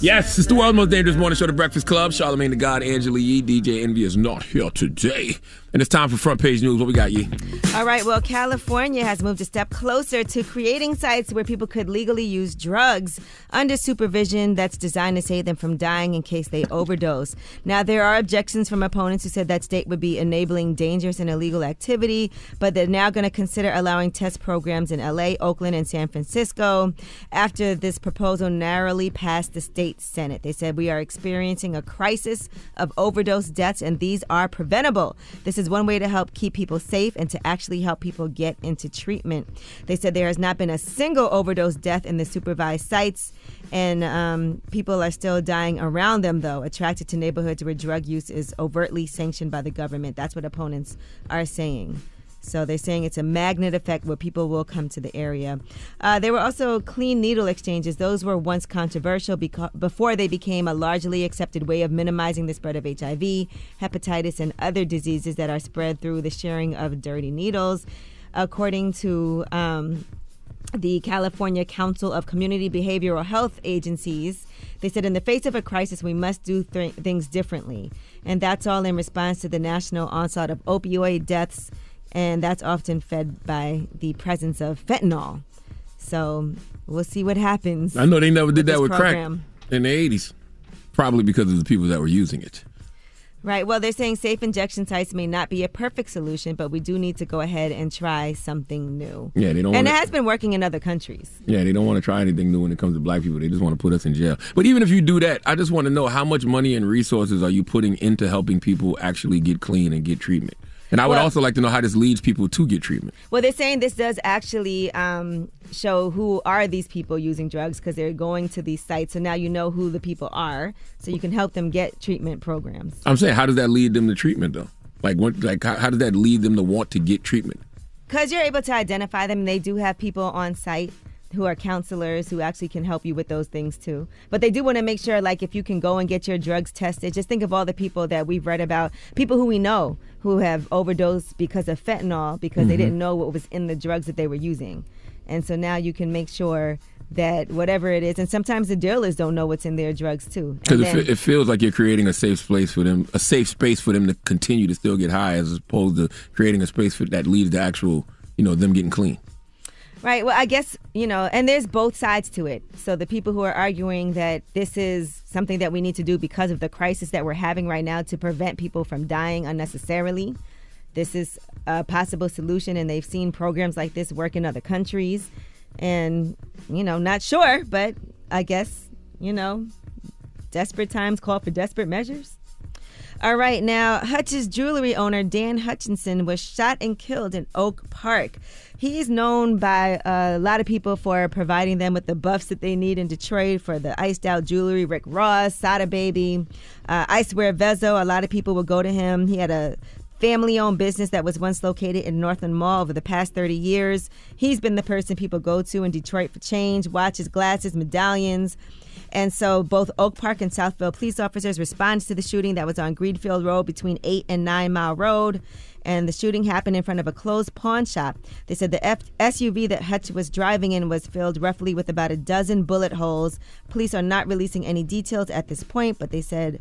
[SPEAKER 14] Yes, it's the world's most dangerous morning show, The Breakfast Club. Charlamagne the God, Angela Yee, DJ Envy is not here today. And it's time for front page news. What we got, Yee?
[SPEAKER 13] All right, well, California has moved a step closer to creating sites where people could legally use drugs under supervision that's designed to save them from dying in case they overdose. Now, there are objections from opponents who said that state would be enabling dangerous and illegal activity, but they're now going to consider allowing test programs in LA, Oakland, and San Francisco after this proposal narrowly passed the state Senate. They said, We are experiencing a crisis of overdose deaths, and these are preventable. This is one way to help keep people safe and to actually help people get into treatment. They said there has not been a single overdose death in the supervised sites, and um, people are still dying around them, though, attracted to neighborhoods where drug use is overtly sanctioned by the government. That's what opponents are saying. So they're saying it's a magnet effect where people will come to the area. Uh, there were also clean needle exchanges. Those were once controversial before they became a largely accepted way of minimizing the spread of HIV, hepatitis, and other diseases that are spread through the sharing of dirty needles. According to um, the California Council of Community Behavioral Health Agencies, they said in the face of a crisis, we must do th- things differently. And that's all in response to the national onslaught of opioid deaths and that's often fed by the presence of fentanyl. So we'll see what happens.
[SPEAKER 14] I know they never did
[SPEAKER 13] with
[SPEAKER 14] that with
[SPEAKER 13] program.
[SPEAKER 14] crack in the 80s, probably because of the people that were using it.
[SPEAKER 13] Right. Well, they're saying safe injection sites may not be a perfect solution, but we do need to go ahead and try something new.
[SPEAKER 14] Yeah, they don't
[SPEAKER 13] And
[SPEAKER 14] wanna-
[SPEAKER 13] it has been working in other countries.
[SPEAKER 14] Yeah, they don't want to try anything new when it comes to black people. They just want to put us in jail. But even if you do that, I just want to know how much money and resources are you putting into helping people actually get clean and get treatment? And I would
[SPEAKER 13] Well-
[SPEAKER 14] also like to know how this leads people to get treatment.
[SPEAKER 13] Well, they're saying this does actually um, show who are these people using drugs because they're going to these sites. So now you know who the people are, so you can help them get treatment programs.
[SPEAKER 14] I'm saying, how does that lead them to treatment, though? Like, what, like how, how does that lead them to want to get treatment?
[SPEAKER 13] Because you're able to identify them, they do have people on site who are counselors who actually can help you with those things too. But they do want to make sure, like, if you can go and get your drugs tested, just think of all the people that we've read about, people who we know who have overdosed because of fentanyl because they
[SPEAKER 14] Mhm.
[SPEAKER 13] didn't know what was in the drugs that they were using. And so now you can make sure that whatever it is, and sometimes the dealers don't know what's in their drugs too.
[SPEAKER 14] Because it, it feels like you're creating a safe space for them, a safe space for them to continue to still get high, as opposed to creating a space for, that leads to actual, you know, them getting clean.
[SPEAKER 13] Right. Well, I guess, you know, and there's both sides to it. So the people who are arguing that this is something that we need to do because of the crisis that we're having right now to prevent people from dying unnecessarily. This is a possible solution, and they've seen programs like this work in other countries. And, you know, not sure, but I guess, you know, desperate times call for desperate measures. All right, now Hutch's jewelry owner Dan Hutchinson was shot and killed in Oak Park. He's known by a lot of people for providing them with the buffs that they need in Detroit for the iced out jewelry. Rick Ross, Sada Baby, uh, Icewear Vezo. A lot of people would go to him. He had a family owned business that was once located in Northland Mall over the past 30 years. He's been the person people go to in Detroit for change, watches, glasses, medallions. And so both Oak Park and Southfield police officers responded to the shooting that was on Greenfield Road between 8 and 9 Mile Road. And the shooting happened in front of a closed pawn shop. They said the F- SUV that Hutch was driving in was filled roughly with about a dozen bullet holes. Police are not releasing any details at this point, but they said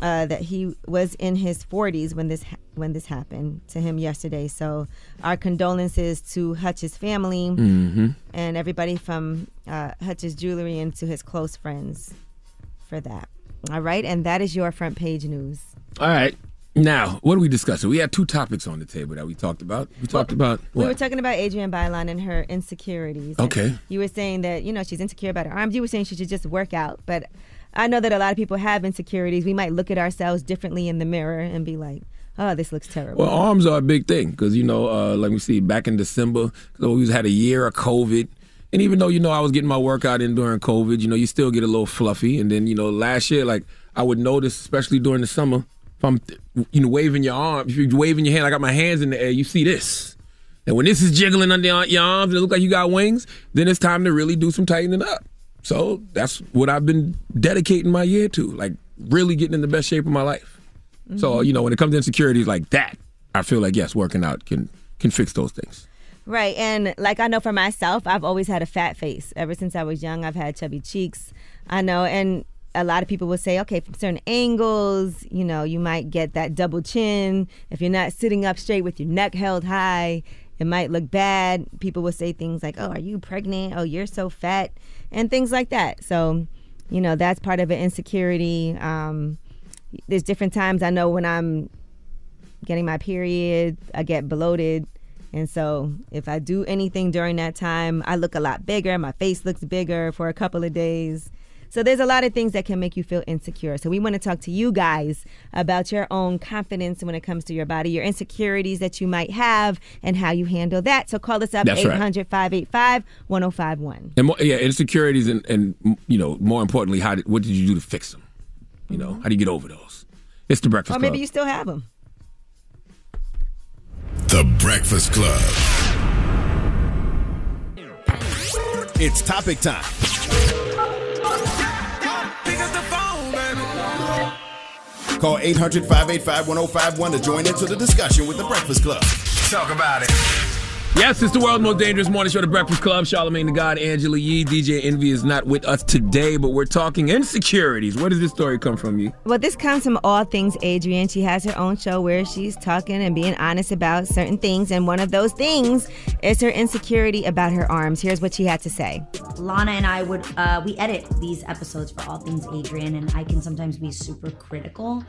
[SPEAKER 13] uh, that he was in his 40s when this ha- when this happened to him yesterday. So our condolences to Hutch's family
[SPEAKER 14] Mm-hmm.
[SPEAKER 13] and everybody from uh, Hutch's Jewelry and to his close friends for that. All right, and that is your front page news.
[SPEAKER 14] All right. Now, what are we discussing? We had two topics on the table that we talked about. We talked about
[SPEAKER 13] We were talking about Adrienne Bailon and her insecurities.
[SPEAKER 14] Okay.
[SPEAKER 13] You were saying that, you know, she's insecure about her arms. You were saying she should just work out. But I know that a lot of people have insecurities. We might look at ourselves differently in the mirror and be like, oh, this looks terrible.
[SPEAKER 14] Well, arms are a big thing because you know, uh, let me see. Back in December, so we had a year of COVID, and even though you know I was getting my workout in during COVID, you know, you still get a little fluffy. And then you know, last year, like I would notice, especially during the summer, if I'm you know waving your arm, if you're waving your hand, I got my hands in the air, you see this. And when this is jiggling under your arms and it look like you got wings, then it's time to really do some tightening up. So that's what I've been dedicating my year to, like really getting in the best shape of my life. So
[SPEAKER 13] Mhm.
[SPEAKER 14] you know, when it comes to insecurities like that, I feel like yes, working out can can fix those things.
[SPEAKER 13] Right. And like I know for myself, I've always had a fat face. Ever since I was young, I've had chubby cheeks. I know. And a lot of people will say, okay, from certain angles, you know, you might get that double chin. If you're not sitting up straight with your neck held high, it might look bad. People will say things like, oh, are you pregnant? Oh, you're so fat. And things like that. So, you know, that's part of an insecurity. Um, there's different times I know when I'm getting my period, I get bloated. And so if I do anything during that time, I look a lot bigger. My face looks bigger for a couple of days. So there's a lot of things that can make you feel insecure. So we want to talk to you guys about your own confidence when it comes to your body, your insecurities that you might have, and how you handle that. So call us up
[SPEAKER 14] That's
[SPEAKER 13] 800 585 1051.
[SPEAKER 14] And more, yeah, insecurities and and you know, more importantly, how did, what did you do to fix them? You know, mm-hmm. how do you get over those? It's the Breakfast Club.
[SPEAKER 13] Or maybe you still have them.
[SPEAKER 7] The Breakfast Club. It's topic time. Call 800 585 1051 to join into the discussion with The Breakfast Club.
[SPEAKER 26] Talk about it.
[SPEAKER 14] Yes, it's the world's most dangerous morning show, The Breakfast Club. Charlamagne the God, Angela Yee, DJ Envy is not with us today, but we're talking insecurities. Where does this story come from, Yee?
[SPEAKER 13] Well, this comes from All Things Adrienne. She has her own show where she's talking and being honest about certain things. And one of those things is her insecurity about her arms. Here's what she had to say.
[SPEAKER 27] Lana and I would uh, we edit these episodes for all things Adrienne, and I can sometimes be super critical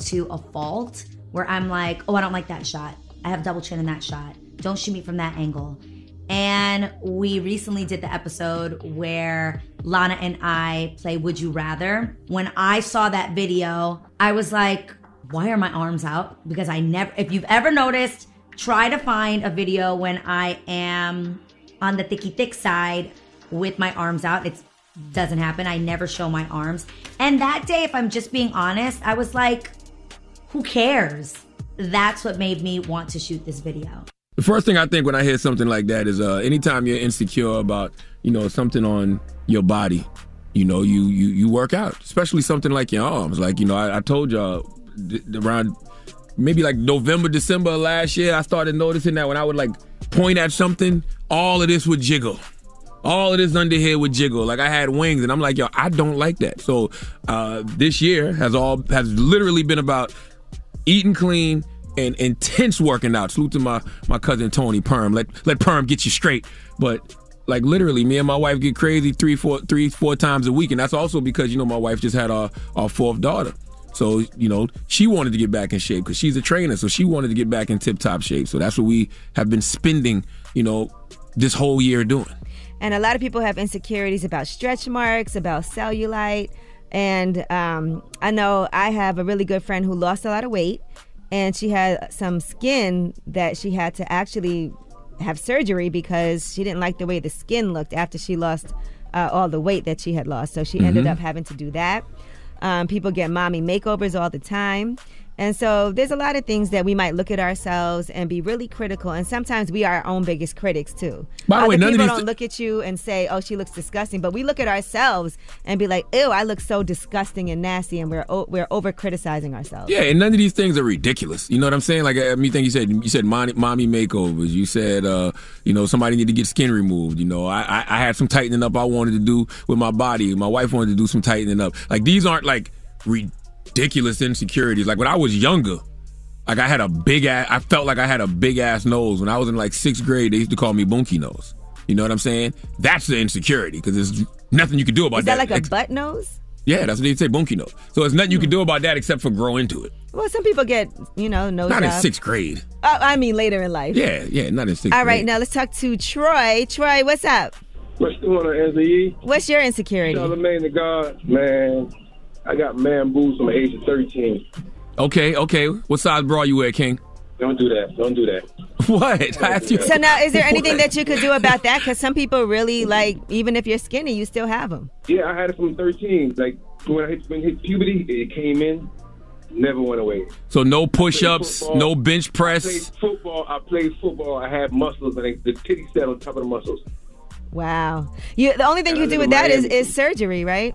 [SPEAKER 27] to a fault where I'm like, oh, I don't like that shot. I have double chin in that shot. Don't shoot me from that angle. And we recently did the episode where Lana and I play Would You Rather. When I saw that video, I was like, why are my arms out? Because I never, if you've ever noticed, try to find a video when I am on the thicky thick side with my arms out. It doesn't happen. I never show my arms. And that day, if I'm just being honest, I was like, who cares? That's what made me want to shoot this video.
[SPEAKER 14] The first thing I think when I hear something like that is uh, anytime you're insecure about, you know, something on your body, you know, you you you work out, especially something like your arms. Like, you know, I, I told y'all d- around maybe like November, December last year, I started noticing that when I would like point at something, all of this would jiggle. All of this under here would jiggle. Like I had wings, and I'm like, yo, I don't like that. So uh, this year has all has literally been about eating clean and intense working out. Salute to my my cousin Tony Perm. Let let Perm get you straight. But like literally, me and my wife get crazy three, four, three, four times a week, and that's also because you know my wife just had our our fourth daughter. So you know she wanted to get back in shape because she's a trainer, so she wanted to get back in tip top shape. So that's what we have been spending, you know, this whole year doing.
[SPEAKER 13] And a lot of people have insecurities about stretch marks, about cellulite. And um, I know I have a really good friend who lost a lot of weight, and she had some skin that she had to actually have surgery because she didn't like the way the skin looked after she lost uh, all the weight that she had lost. So she ended
[SPEAKER 14] Mhm.
[SPEAKER 13] up having to do that. Um, people get mommy makeovers all the time. And so there's a lot of things that we might look at ourselves and be really critical. And sometimes we are our own biggest critics too.
[SPEAKER 14] By the
[SPEAKER 13] Other
[SPEAKER 14] way, none of
[SPEAKER 13] people
[SPEAKER 14] these-
[SPEAKER 13] don't look at you and say, "Oh, she looks disgusting," but we look at ourselves and be like, "Ew, I look so disgusting and nasty," and we're o- we're over criticizing ourselves.
[SPEAKER 14] Yeah, and none of these things are ridiculous. You know what I'm saying? Like, I mean, think you said you said mommy, mommy makeovers. You said, uh, you know, somebody need to get skin removed. You know, I, I I had some tightening up I wanted to do with my body. My wife wanted to do some tightening up. Like these aren't like ridiculous insecurities. Like when I was younger. Like I had a big ass, I felt like I had a big ass nose. When I was in like sixth grade, they used to call me Bunky Nose. You know what I'm saying? That's the insecurity because there's nothing you can do about
[SPEAKER 13] Is that like a butt nose?
[SPEAKER 14] yeah, that's what they say, Bunky Nose. So there's nothing you can hmm. do about that except for grow into it.
[SPEAKER 13] Well, some people get you know nose.
[SPEAKER 14] Not in sixth grade.
[SPEAKER 13] Oh, I mean later in life.
[SPEAKER 14] Yeah, yeah, not in sixth
[SPEAKER 13] All right,
[SPEAKER 14] grade.
[SPEAKER 13] now let's talk to Troy. Troy, what's up?
[SPEAKER 19] What's going on, Anthony?
[SPEAKER 13] What's your insecurity?
[SPEAKER 19] Charlamagne the God, man. I got man boobs from the age of 13.
[SPEAKER 14] Okay, okay. What size bra you wear, King?
[SPEAKER 19] Don't do that. Don't do that.
[SPEAKER 14] What? I asked you.
[SPEAKER 13] So now, is there anything that you could do about that? Because some people really like, even if you're skinny, you still have them.
[SPEAKER 19] Yeah, I had it from 13. Like when I hit, when it hit puberty, it came in, never went away.
[SPEAKER 14] So no push-ups, no bench
[SPEAKER 19] I
[SPEAKER 14] press.
[SPEAKER 19] played football. I played football. I had muscles, and they, the titty sat on top of the muscles.
[SPEAKER 13] Wow. You, the only thing
[SPEAKER 19] And
[SPEAKER 13] you
[SPEAKER 19] I
[SPEAKER 13] do with
[SPEAKER 19] in
[SPEAKER 13] that is, is surgery, right?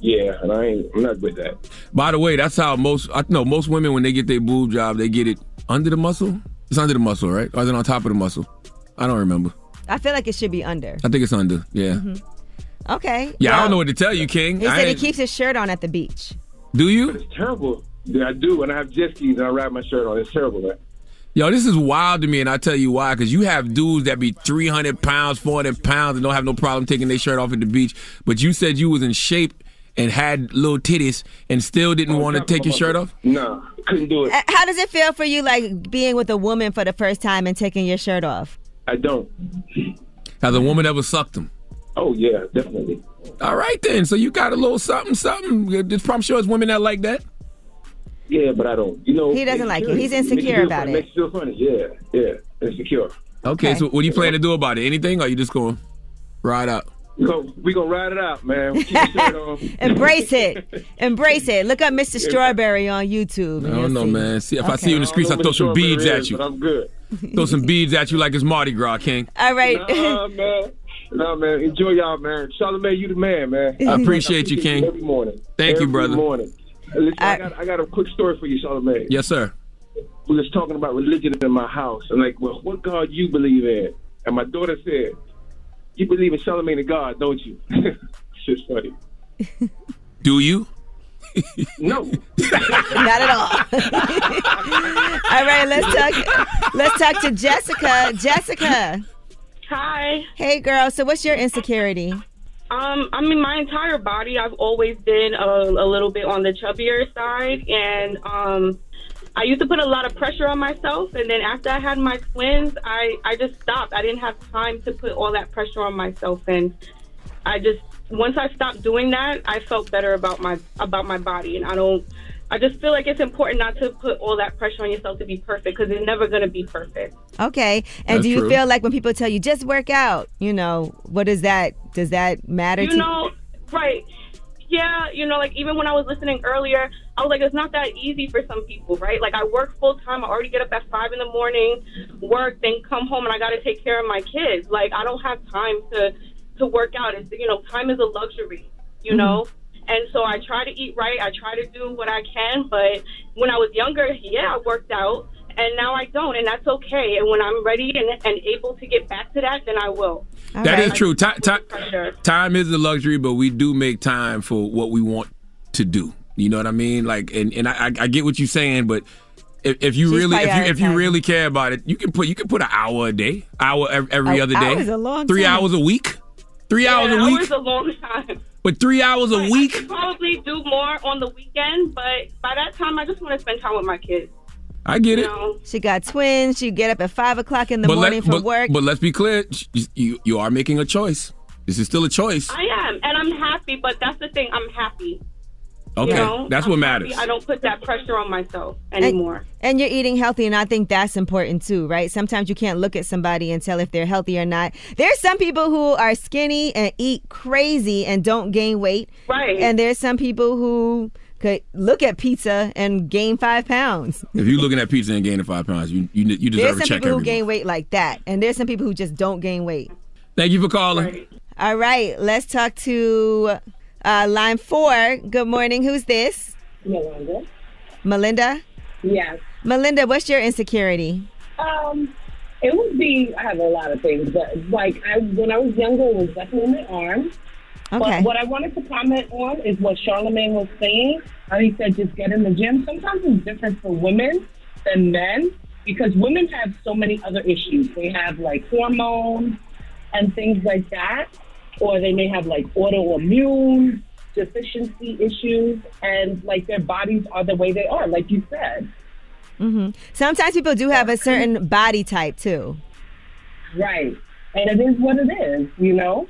[SPEAKER 19] Yeah, and I ain't. I'm not with that.
[SPEAKER 14] By the way, that's how most I know most women when they get their boob job, they get it under the muscle. It's under the muscle, right? Or is it on top of the muscle? I don't remember.
[SPEAKER 13] I feel like it should be under.
[SPEAKER 14] I think it's under. Yeah. Mm-hmm.
[SPEAKER 13] Okay.
[SPEAKER 14] Yeah, I don't know what to tell you, King.
[SPEAKER 13] He
[SPEAKER 14] I
[SPEAKER 13] said he keeps his shirt on at the beach.
[SPEAKER 14] Do you?
[SPEAKER 19] It's terrible. Yeah, I do. When I have jet skis and I wrap my shirt on, it's terrible, man.
[SPEAKER 14] Yo, this is wild to me, and I tell you why. Because you have dudes that be 300 pounds, 400 pounds, and don't have no problem taking their shirt off at the beach. But you said you was in shape and had little titties and still didn't want to take your shirt off?
[SPEAKER 19] No, couldn't do it.
[SPEAKER 13] Uh, How does it feel for you, like being with a woman for the first time and taking your shirt off?
[SPEAKER 19] I don't.
[SPEAKER 14] Has a woman ever sucked him?
[SPEAKER 19] Oh yeah, definitely.
[SPEAKER 14] All right, then. So you got a little something, something. There's- I'm sure it's women that like that.
[SPEAKER 19] Yeah, but I don't. You know,
[SPEAKER 13] He doesn't like it. He's insecure
[SPEAKER 19] feel
[SPEAKER 13] about
[SPEAKER 19] funny.
[SPEAKER 13] it.
[SPEAKER 19] Makes you feel funny. Yeah, yeah, insecure.
[SPEAKER 14] Okay, so what do you plan to do about it? Anything, or you just going to ride out?
[SPEAKER 19] We gonna, we gonna ride it out, man. We keep on. Um.
[SPEAKER 13] Embrace it. Embrace it. Look up Mr. Strawberry on YouTube.
[SPEAKER 14] I don't know,
[SPEAKER 13] see.
[SPEAKER 14] man. See, if I see you in the streets, I throw some beads at you.
[SPEAKER 19] But I'm good.
[SPEAKER 14] Throw some beads at you like it's Mardi Gras, King.
[SPEAKER 13] All right.
[SPEAKER 19] Nah, man. Nah, man. Enjoy y'all, man. Charlamagne, you the man, man.
[SPEAKER 14] I appreciate you, King.
[SPEAKER 19] Every morning.
[SPEAKER 14] Thank you,
[SPEAKER 19] Every
[SPEAKER 14] brother.
[SPEAKER 19] morning. Listen, I, got, I got a quick story for you, Charlamagne.
[SPEAKER 14] Yes, sir.
[SPEAKER 19] We was talking about religion in my house. I'm like, well, what God you believe in? And my daughter said, you believe in Charlamagne the God, don't you? it's just funny.
[SPEAKER 14] Do you?
[SPEAKER 19] No.
[SPEAKER 13] Not at all. all right, let's talk. Let's talk to Jessica. Jessica.
[SPEAKER 31] Hi.
[SPEAKER 13] Hey, girl. So, what's your insecurity?
[SPEAKER 31] Um, I mean, my entire body, I've always been a, a little bit on the chubbier side, and um, I used to put a lot of pressure on myself. And then after I had my twins, I I just stopped. I didn't have time to put all that pressure on myself, and I just once I stopped doing that, I felt better about my about my body, and I don't. I just feel like it's important not to put all that pressure on yourself to be perfect because it's never going to be perfect.
[SPEAKER 13] Okay. And
[SPEAKER 31] That's
[SPEAKER 13] do you
[SPEAKER 31] true.
[SPEAKER 13] feel like when people tell you just work out, you know, what does that does that matter to
[SPEAKER 31] you
[SPEAKER 13] to
[SPEAKER 31] know, right? Yeah, you know, like even when I was listening earlier, I was like, it's not that easy for some people, right? Like I work full time. I already get up at five in the morning, work, then come home, and I got to take care of my kids. Like I don't have time to to work out. It's you know, time is a luxury, you
[SPEAKER 13] Mhm.
[SPEAKER 31] know. And so I try to eat right. I try to do what I can. But when I was younger, yeah, I worked out, and now I don't, and that's okay. And when I'm ready and, and able to get back to that, then I will.
[SPEAKER 14] That is true. Ti- ti-
[SPEAKER 31] Pressure.
[SPEAKER 14] time is a luxury, but we do make time for what we want to do. You know what I mean? Like, and, and I, I I get what you're saying, but if, if you
[SPEAKER 13] She's
[SPEAKER 14] really if you if you really care about it, you can put you can put an hour a day, hour every
[SPEAKER 31] Oh,
[SPEAKER 14] other day,
[SPEAKER 31] a long
[SPEAKER 14] three
[SPEAKER 31] time.
[SPEAKER 14] hours a week, three
[SPEAKER 31] Yeah,
[SPEAKER 14] hours a week,
[SPEAKER 31] was a long time.
[SPEAKER 14] but three hours a
[SPEAKER 31] I
[SPEAKER 14] week.
[SPEAKER 31] could probably do more on the weekend, but by that time, I just want to spend time with my kids.
[SPEAKER 14] I get it.
[SPEAKER 13] She got twins. She get up at five o'clock in the
[SPEAKER 14] but
[SPEAKER 13] morning
[SPEAKER 14] let,
[SPEAKER 13] for
[SPEAKER 14] but,
[SPEAKER 13] work.
[SPEAKER 14] but let's be clear, you, you you are making a choice. This is still a choice.
[SPEAKER 31] I am, and I'm happy. But that's the thing, I'm happy.
[SPEAKER 14] Okay,
[SPEAKER 31] you know?
[SPEAKER 14] that's
[SPEAKER 31] I'm
[SPEAKER 14] what
[SPEAKER 31] happy.
[SPEAKER 14] matters.
[SPEAKER 31] I don't put that pressure on myself anymore.
[SPEAKER 13] And you're eating healthy, and I think that's important too, right? Sometimes you can't look at somebody and tell if they're healthy or not. There's some people who are skinny and eat crazy and don't gain weight.
[SPEAKER 31] Right.
[SPEAKER 13] And there's some people who could look at pizza and gain five pounds.
[SPEAKER 14] If you're looking at pizza and gaining five pounds, you you, you
[SPEAKER 13] There's
[SPEAKER 14] deserve
[SPEAKER 13] some
[SPEAKER 14] a check There's some
[SPEAKER 13] people who
[SPEAKER 14] every
[SPEAKER 13] gain
[SPEAKER 14] month.
[SPEAKER 13] weight like that. And there's some people who just don't gain weight.
[SPEAKER 14] Thank you for calling.
[SPEAKER 13] All right, let's talk to uh, line four. Good morning. Who's this?
[SPEAKER 32] Melinda.
[SPEAKER 13] Melinda?
[SPEAKER 32] Yes.
[SPEAKER 13] Melinda, what's your insecurity?
[SPEAKER 32] Um, it would be. I have a lot of things, but like I, when I was younger, it was definitely my arm.
[SPEAKER 13] Okay.
[SPEAKER 32] But what I wanted to comment on is what Charlamagne was saying. How he said just get in the gym. Sometimes it's different for women than men because women have so many other issues. They have like hormones and things like that, or they may have like autoimmune deficiency issues, and like their bodies are the way they are, like you said.
[SPEAKER 13] hmm Sometimes people do have a certain body type too.
[SPEAKER 32] Right. And it is what it is, you know?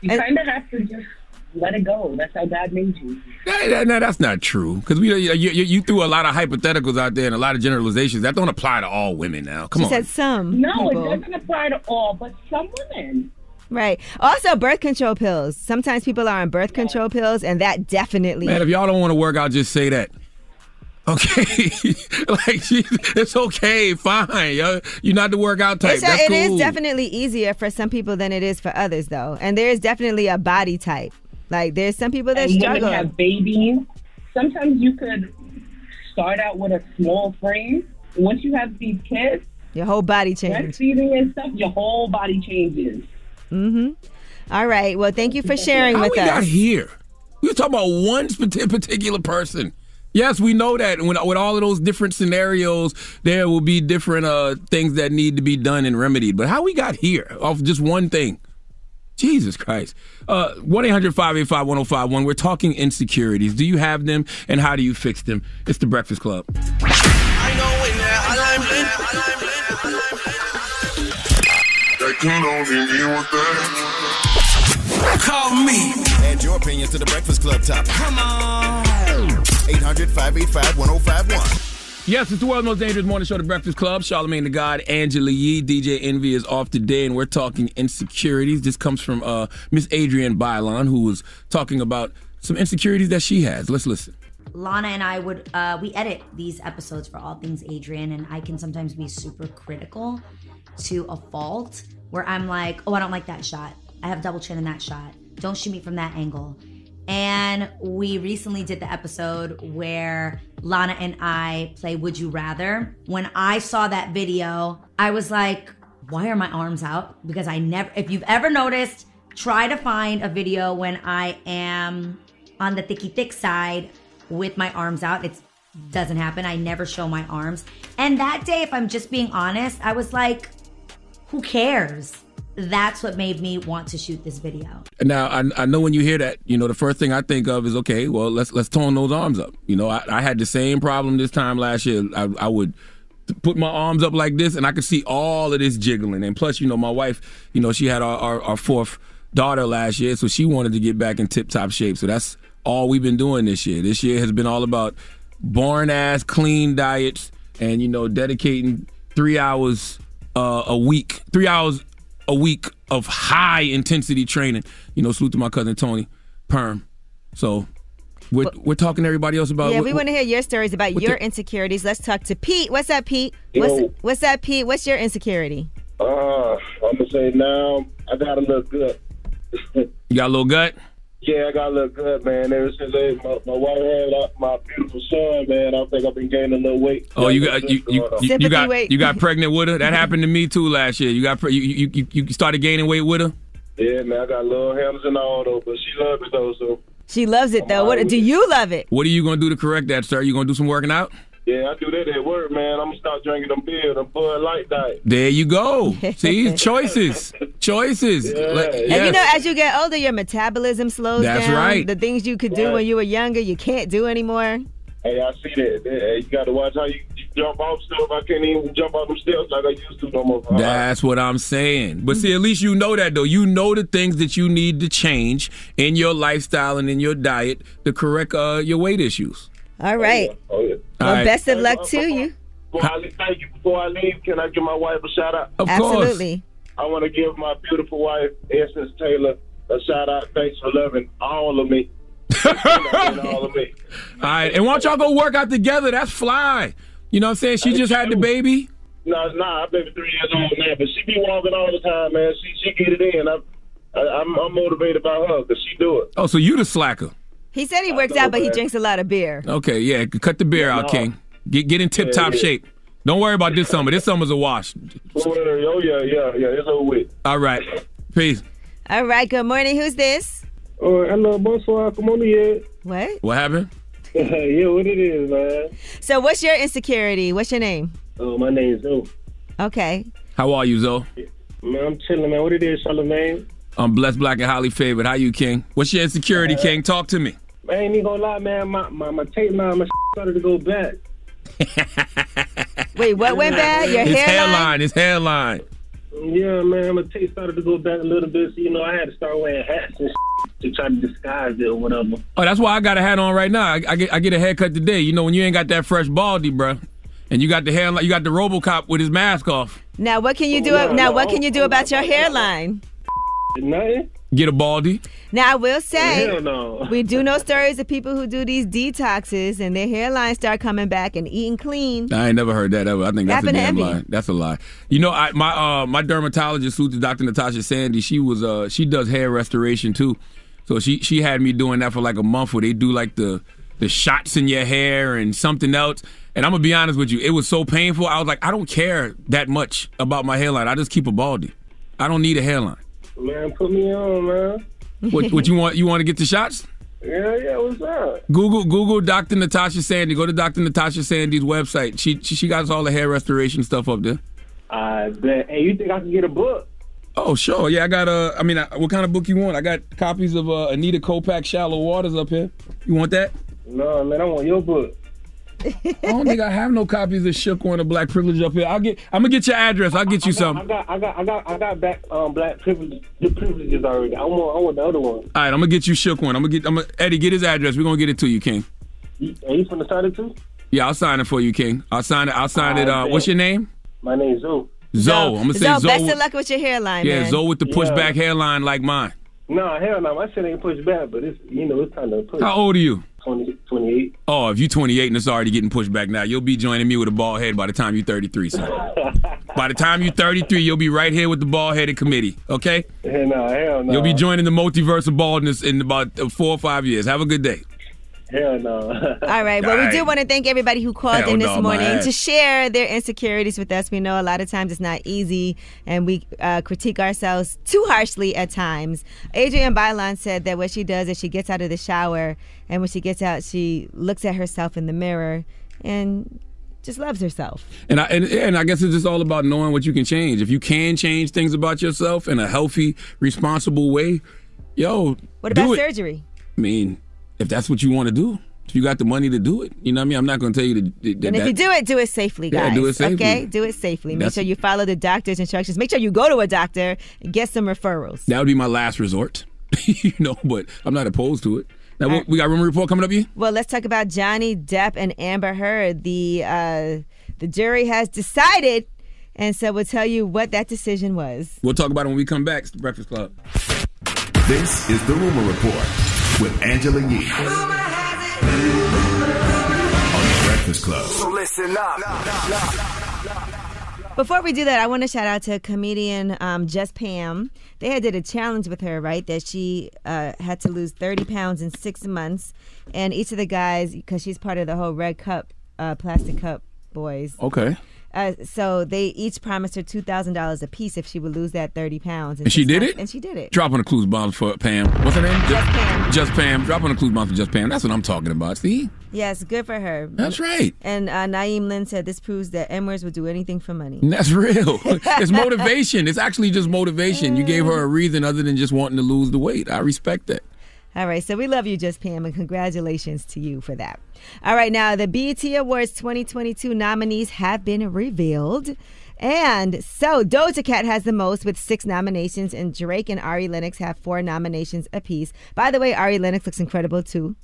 [SPEAKER 32] You kind of have to just let it go. That's how God made you.
[SPEAKER 14] Nah, nah, nah, that's not true. Because we you, you, you threw a lot of hypotheticals out there and a lot of generalizations that don't apply to all women. Now, come
[SPEAKER 13] she
[SPEAKER 14] on.
[SPEAKER 13] said some.
[SPEAKER 32] No,
[SPEAKER 13] people.
[SPEAKER 32] it doesn't apply to all, but some women.
[SPEAKER 13] Right. Also, birth control pills. Sometimes people are on birth control pills, and that definitely.
[SPEAKER 14] Man, if y'all don't want to work out, just say that. Okay, like it's okay, fine. Yo. You're not the workout type.
[SPEAKER 13] It's
[SPEAKER 14] That's
[SPEAKER 13] it
[SPEAKER 14] cool.
[SPEAKER 13] is definitely easier for some people than it is for others, though. And there is definitely a body type. Like there's some people that
[SPEAKER 32] and women
[SPEAKER 13] struggle.
[SPEAKER 32] have babies. Sometimes you could start out with a small frame. Once you have these kids,
[SPEAKER 13] Your whole body changes.
[SPEAKER 32] breastfeeding and stuff, your whole body changes.
[SPEAKER 13] Mm-hmm. All right. Well, thank you for sharing
[SPEAKER 14] How
[SPEAKER 13] with
[SPEAKER 14] we
[SPEAKER 13] us.
[SPEAKER 14] got here? We were talking about one sp- particular person. Yes, we know that. When, with all of those different scenarios, there will be different uh, things that need to be done and remedied. But how we got here off just one thing? Jesus Christ. Uh, 1 800 585 1051. We're talking insecurities. Do you have them and how do you fix them? It's the Breakfast Club. I
[SPEAKER 33] know when I'm blind. They can't know me with them.
[SPEAKER 26] Call me.
[SPEAKER 7] Add your opinion to the Breakfast Club topic. Come on. 800 585 1051.
[SPEAKER 14] Yes, it's the world's most dangerous morning show, The Breakfast Club. Charlamagne the God, Angela Yee, DJ Envy is off today, and we're talking insecurities. This comes from uh, Miss Adrienne Bailon, who was talking about some insecurities that she has. Let's listen.
[SPEAKER 27] Lana and I would uh, we edit these episodes for all things Adrienne, and I can sometimes be super critical to a fault where I'm like, oh, I don't like that shot. I have double chin in that shot. Don't shoot me from that angle. And we recently did the episode where Lana and I play Would You Rather. When I saw that video, I was like, why are my arms out? Because I never, if you've ever noticed, try to find a video when I am on the thicky thick side with my arms out. It doesn't happen. I never show my arms. And that day, if I'm just being honest, I was like, who cares? That's what made me want to shoot this video.
[SPEAKER 14] Now, I, I know when you hear that, you know, the first thing I think of is, okay, well, let's let's tone those arms up. You know, I, I had the same problem this time last year. I, I would put my arms up like this, and I could see all of this jiggling. And plus, you know, my wife, you know, she had our, our, our fourth daughter last year, so she wanted to get back in tip top shape. So that's all we've been doing this year. This year has been all about born ass clean diets and, you know, dedicating three hours uh, a week, three hours a week of high intensity training. You know, salute to my cousin Tony Perm. So we're, we're talking to everybody else about
[SPEAKER 13] yeah,
[SPEAKER 14] what-
[SPEAKER 13] we want to hear your stories about your
[SPEAKER 14] the-
[SPEAKER 13] insecurities. Let's talk to Pete. What's up, Pete?
[SPEAKER 19] Yo.
[SPEAKER 13] What's what's up, Pete? What's your insecurity?
[SPEAKER 19] Uh, I'm gonna say now I gotta look good.
[SPEAKER 14] You got a little gut?
[SPEAKER 19] Yeah, I gotta look good, man. Ever since I, my, my wife had uh, my beautiful son, man, I think I've been gaining a little weight.
[SPEAKER 14] Oh, you got you, you, you, you got
[SPEAKER 19] weight.
[SPEAKER 14] you got pregnant with her. That happened to me too last year. You got pre- you, you you you started gaining weight with her.
[SPEAKER 19] Yeah, man, I got little hands and all though, but she loves it though. So
[SPEAKER 13] She loves it though. What do you love it?
[SPEAKER 14] What are you gonna do to correct that, sir? You gonna do some working out?
[SPEAKER 19] Yeah, I do that at work, man. I'm gonna start drinking them beer, them Bud Light diet.
[SPEAKER 14] There you go. See, choices, choices. Like,
[SPEAKER 13] And you know, as you get older, your metabolism slows
[SPEAKER 14] That's
[SPEAKER 13] down.
[SPEAKER 14] right.
[SPEAKER 13] The things you could do
[SPEAKER 19] Right.
[SPEAKER 13] when you were younger, you can't do anymore.
[SPEAKER 19] Hey, I see that. Hey, you got to watch how you, you jump off stuff. I can't even jump off them steps like I used to no more.
[SPEAKER 14] That's what I'm saying. But see, at least you know that though. You know the things that you need to change in your lifestyle and in your diet to correct uh, your weight issues.
[SPEAKER 13] All right.
[SPEAKER 19] Oh yeah.
[SPEAKER 13] Well,
[SPEAKER 14] All right.
[SPEAKER 13] best of luck to you.
[SPEAKER 19] Before I leave, thank you. Before I leave, can I give my wife a shout out?
[SPEAKER 14] Of course.
[SPEAKER 13] Absolutely.
[SPEAKER 19] I want to give my beautiful wife, Essence Taylor, a shout out. Thanks for loving all of me. All of me.
[SPEAKER 14] All right, and why don't y'all go work out together? That's fly. You know what I'm saying? She just had the baby.
[SPEAKER 19] No, nah, I've been three years old now, but she be walking all the time, man. She she get it in. I'm I, I'm, I'm motivated by her because she do it.
[SPEAKER 14] Oh, so you the slacker?
[SPEAKER 13] He said he works out, but he drinks a lot of beer.
[SPEAKER 14] Okay, yeah. Cut the beer out,
[SPEAKER 19] No.
[SPEAKER 14] King. Get get in tip top
[SPEAKER 19] Yeah, yeah.
[SPEAKER 14] shape. Don't worry about this summer. This summer's a wash.
[SPEAKER 19] Oh, oh yeah, yeah, yeah. It's over with.
[SPEAKER 14] All right. Peace.
[SPEAKER 13] All right. Good morning. Who's this?
[SPEAKER 19] Oh, hello, bonsoir. Come on here.
[SPEAKER 13] What?
[SPEAKER 14] What happened?
[SPEAKER 19] yeah, what it is, man.
[SPEAKER 13] So, what's your insecurity? What's your name?
[SPEAKER 19] Oh, my name is Zoe.
[SPEAKER 13] Okay.
[SPEAKER 14] How are you, Zoe?
[SPEAKER 19] Man, I'm chilling, man. What it is, Charlamagne?
[SPEAKER 14] I'm blessed, black, and highly favored. How you, King? What's your insecurity, uh, King? Talk to me.
[SPEAKER 19] I ain't even gonna lie, man. My my, my tape line, my started to go back.
[SPEAKER 13] Wait, what went bad? Your
[SPEAKER 14] his
[SPEAKER 13] hairline?
[SPEAKER 14] hairline. His hairline.
[SPEAKER 19] Yeah, man. My tape started to go back a little bit. So, you know, I had to start wearing hats and to try to disguise it or whatever.
[SPEAKER 14] Oh, that's why I got a hat on right now. I, I get I get a haircut today. You know, when you ain't got that fresh baldy, bruh, and you got the hair, you got the RoboCop with his mask off.
[SPEAKER 13] Now, what can you do?
[SPEAKER 19] Yeah,
[SPEAKER 13] now,
[SPEAKER 19] no,
[SPEAKER 13] what can you do about your hairline?
[SPEAKER 19] Nothing.
[SPEAKER 14] Get a baldy.
[SPEAKER 13] Now, I will say,
[SPEAKER 19] Hell no.
[SPEAKER 13] we do know stories of people who do these detoxes and their hairlines start coming back and eating clean.
[SPEAKER 14] I ain't never heard that ever. I think that's a
[SPEAKER 13] Happened
[SPEAKER 14] damn
[SPEAKER 13] Emmy.
[SPEAKER 14] lie. That's a lie. You know, I my uh my dermatologist, who's Dr. Natasha Sandy, she was uh she does hair restoration too. So she she had me doing that for like a month where they do like the the shots in your hair and something else. And I'm gonna be honest with you, it was so painful. I was like, I don't care that much about my hairline. I just keep a baldy. I don't need a hairline.
[SPEAKER 19] Man, put me on, man.
[SPEAKER 14] What, what you want? You want to get the shots?
[SPEAKER 19] Yeah, yeah, what's up?
[SPEAKER 14] Google Google Dr. Natasha Sandy. Go to Dr. Natasha Sandy's website. She she, she got all the hair restoration stuff up there.
[SPEAKER 19] I bet. Hey, you think I can get a book?
[SPEAKER 14] Oh sure, yeah. I got a. I mean, uh, what kind of book you want? I got copies of uh, Anita Kopacz Shallow Waters up here. You want that?
[SPEAKER 19] No, man, I want your book.
[SPEAKER 14] I don't think I have no copies of Shook on the Black Privilege up here. I'll get. I'm gonna get your address. I'll get you
[SPEAKER 19] I got,
[SPEAKER 14] some.
[SPEAKER 19] I got, I got, I got, I got back um, black privilege, the privileges already. I want, I want the other one.
[SPEAKER 14] All right, I'm gonna get you Shook one. I'm gonna get. I'm gonna, Eddie, get his address. We're gonna get it to you, King.
[SPEAKER 19] You, are you from the side too?
[SPEAKER 14] Yeah, I'll sign it for you, King. I'll sign it. I'll sign it. Uh, what's your name?
[SPEAKER 19] My name's Zoe.
[SPEAKER 14] Zoe. I'm gonna say
[SPEAKER 13] Zoe,
[SPEAKER 14] Zoe.
[SPEAKER 13] best
[SPEAKER 14] with-
[SPEAKER 13] of luck with your hairline,
[SPEAKER 14] yeah,
[SPEAKER 13] man.
[SPEAKER 14] Zoe with the
[SPEAKER 19] Yeah.
[SPEAKER 14] pushback hairline like mine.
[SPEAKER 19] No, hell no. My shit ain't pushed back, but it's you know it's kind of pushed.
[SPEAKER 14] How old are you?
[SPEAKER 19] 20, 28.
[SPEAKER 14] Oh, if you're 28 and it's already getting pushed back now, you'll be joining me with a bald head by the time you're 33. son. by the time you're 33, you'll be right here with the bald headed committee. Okay?
[SPEAKER 19] Hell no, hell no.
[SPEAKER 14] You'll be joining the multiverse of baldness in about four or five years. Have a good day.
[SPEAKER 19] Hell no.
[SPEAKER 13] All right. Well, we do want to thank everybody who called
[SPEAKER 14] Hell
[SPEAKER 13] in this
[SPEAKER 14] no,
[SPEAKER 13] morning to share their insecurities with us. We know a lot of times it's not easy, and we uh, critique ourselves too harshly at times. Adrienne Bailon said that what she does is she gets out of the shower, and when she gets out, she looks at herself in the mirror and just loves herself.
[SPEAKER 14] And I and, and I guess it's just all about knowing what you can change. If you can change things about yourself in a healthy, responsible way, yo,
[SPEAKER 13] What
[SPEAKER 14] do
[SPEAKER 13] about
[SPEAKER 14] it.
[SPEAKER 13] surgery?
[SPEAKER 14] I mean, if that's what you want to do, if you got the money to do it, you know what I mean. I'm not going to tell you to. that-
[SPEAKER 13] And if you do it, do it safely,
[SPEAKER 14] Yeah,
[SPEAKER 13] guys.
[SPEAKER 14] do it safely.
[SPEAKER 13] Okay, do it safely. Make
[SPEAKER 14] That's-
[SPEAKER 13] sure you follow the doctor's instructions. Make sure you go to a doctor and get some referrals.
[SPEAKER 14] That would be my last resort, you know. But I'm not opposed to it. Now we- we got a rumor report coming up. You
[SPEAKER 13] Well, let's talk about Johnny Depp and Amber Heard. The uh, the jury has decided, and so we'll tell you what that decision was.
[SPEAKER 14] We'll talk about it when we come back. It's the Breakfast Club.
[SPEAKER 7] This is the Rumor Report with Angela Yee on the Breakfast Club.
[SPEAKER 26] So listen up.
[SPEAKER 13] Before we do that, I want to shout out to comedian um, Just Pam. They had did a challenge with her, right? That she uh, had to lose 30 pounds in six months, and each of the guys, because she's part of the whole Red Cup, uh, Plastic Cup boys.
[SPEAKER 14] Okay.
[SPEAKER 13] Uh, so they each promised her two thousand dollars a piece if she would lose that thirty pounds.
[SPEAKER 14] And she did
[SPEAKER 13] months.
[SPEAKER 14] it?
[SPEAKER 13] And she did it.
[SPEAKER 14] Drop on the clues bomb for Pam. What's her name? Just Pam. Just Pam. Drop on the clues bomb for Just Pam. That's what I'm talking about. See?
[SPEAKER 13] Yes, good for her.
[SPEAKER 14] That's right.
[SPEAKER 13] And uh, Naeem Lynn said this proves that Emers would do anything for money.
[SPEAKER 14] That's real. it's motivation. It's actually just motivation. You gave her a reason other than just wanting to lose the weight. I respect that.
[SPEAKER 13] All right, so we love you, Just Pam, and congratulations to you for that. All right, now the BET Awards 2022 nominees have been revealed. And so Doja Cat has the most with six nominations, and Drake and Ari Lennox have four nominations apiece. By the way, Ari Lennox looks incredible too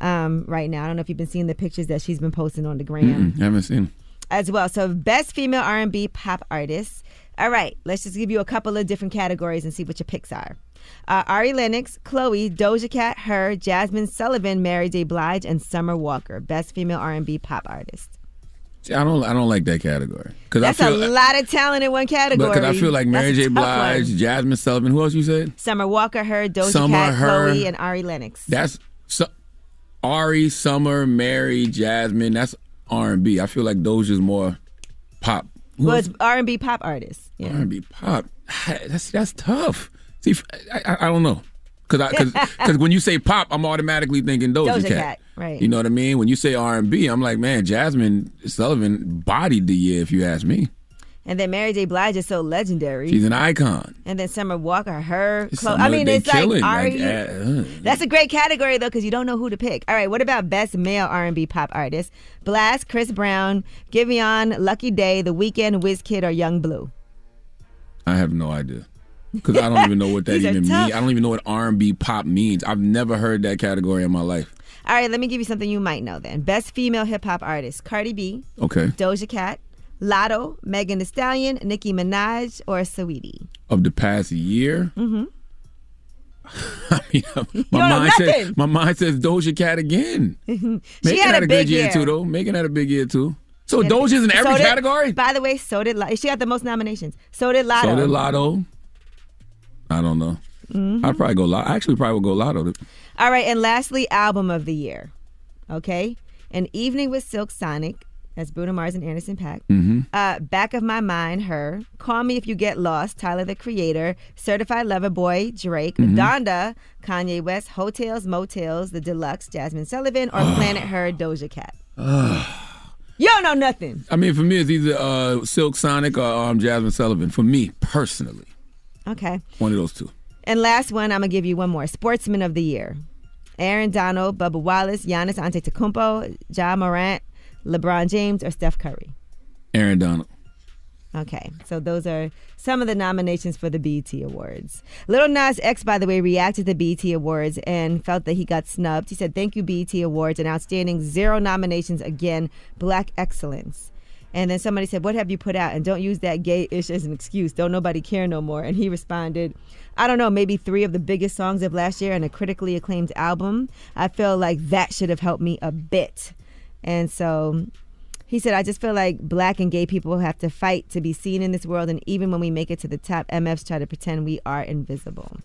[SPEAKER 13] um, right now. I don't know if you've been seeing the pictures that she's been posting on the gram
[SPEAKER 14] Mm-mm, haven't seen.
[SPEAKER 13] as well. So best female R&B pop artist. All right, let's just give you a couple of different categories and see what your picks are. Uh, Ari Lennox, Chloe, Doja Cat, Her, Jazmine Sullivan, Mary J. Blige, and Summer Walker. Best female R&B pop artist.
[SPEAKER 14] See, I don't. I don't like that category because I
[SPEAKER 13] That's
[SPEAKER 14] feel.
[SPEAKER 13] a lot of talent in one category.
[SPEAKER 14] Because I feel like Mary
[SPEAKER 13] That's
[SPEAKER 14] J. Blige,
[SPEAKER 13] one.
[SPEAKER 14] Jazmine Sullivan. Who else you said?
[SPEAKER 13] Summer Walker, Her, Doja
[SPEAKER 14] Summer,
[SPEAKER 13] Cat,
[SPEAKER 14] Her.
[SPEAKER 13] Chloe, and Ari Lennox.
[SPEAKER 14] That's su- Ari, Summer, Mary, Jasmine. That's R and B. I feel like Doja's more pop. Who
[SPEAKER 13] Well, it's R&B pop artist. Yeah.
[SPEAKER 14] R and B pop. That's that's tough. See, I, I, I don't know. Because because when you say pop, I'm automatically thinking Doja,
[SPEAKER 13] Doja
[SPEAKER 14] Cat.
[SPEAKER 13] Cat, right.
[SPEAKER 14] You know what I mean? When you say R and B, I'm like, man, Jazmine Sullivan bodied the year. If you ask me,
[SPEAKER 13] And then Mary J. Blige is so legendary.
[SPEAKER 14] she's an icon.
[SPEAKER 13] and then Summer Walker, Her.
[SPEAKER 14] Summer,
[SPEAKER 13] I mean, it's like Ari.
[SPEAKER 14] like, uh,
[SPEAKER 13] That's a great category though, because you don't know who to pick. All right, what about best male R&B pop artist? Blxst, Chris Brown, Giveon, Lucky Daye, The Weeknd, Wizkid, or Yung Bleu?
[SPEAKER 14] I have no idea. Because I don't even know what that even means. I don't even know what R and B pop means. I've never heard that category in my life.
[SPEAKER 13] All right, let me give you something you might know then. Best female hip hop artist: Cardi B,
[SPEAKER 14] Okay.
[SPEAKER 13] Doja Cat, Latto, Megan Thee Stallion, Nicki Minaj, or Saweetie.
[SPEAKER 14] Of the past year,
[SPEAKER 13] Mm-hmm.
[SPEAKER 14] my
[SPEAKER 13] don't know
[SPEAKER 14] mind says my mind says Doja Cat again.
[SPEAKER 13] she
[SPEAKER 14] Megan
[SPEAKER 13] had, a,
[SPEAKER 14] a
[SPEAKER 13] big
[SPEAKER 14] good year,
[SPEAKER 13] year
[SPEAKER 14] too, though. Megan had a big year too. So Doja's in
[SPEAKER 13] so
[SPEAKER 14] every
[SPEAKER 13] did-
[SPEAKER 14] category.
[SPEAKER 13] By the way, so did Latto. She got the most nominations. So did Latto.
[SPEAKER 14] So did Latto. I don't know.
[SPEAKER 13] Mhm.
[SPEAKER 14] I'd probably go. Latto. I actually probably would go Latto.
[SPEAKER 13] All right, and lastly, album of the year. Okay, An Evening with Silk Sonic. That's Bruno Mars and Anderson Paak.
[SPEAKER 14] Mm-hmm.
[SPEAKER 13] Uh, Back of My Mind, her. Call Me If You Get Lost, Tyler the Creator. Certified Lover Boy, Drake.
[SPEAKER 14] Mhm.
[SPEAKER 13] Donda, Kanye West. Heaux Tales, Mo' Tales, The Deluxe, Jazmine Sullivan. Or Planet Her, Doja Cat. You don't know nothing.
[SPEAKER 14] I mean, for me, it's either uh, Silk Sonic or um, Jazmine Sullivan. For me personally,
[SPEAKER 13] Okay.
[SPEAKER 14] one of those two.
[SPEAKER 13] And last one, I'm gonna give you one more. Sportsman of the Year: Aaron Donald, Bubba Wallace, Giannis Antetokounmpo, Ja Morant, LeBron James, or Steph Curry.
[SPEAKER 14] Aaron Donald.
[SPEAKER 13] Okay, so those are some of the nominations for the BET Awards. Lil Nas X, by the way, reacted to the BET Awards and felt that he got snubbed. He said, "Thank you, BET Awards, an outstanding zero nominations again, black excellence." And then somebody said, "What have you put out?" And don't use that gay-ish as an excuse. Don't nobody care no more. And he responded, "I don't know, maybe three of the biggest songs of last year and a critically acclaimed album. I feel like that should have helped me a bit." And so he said, I just feel like black and gay people have to fight to be seen in this world. And even when we make it to the top, MFs try to pretend we are invisible.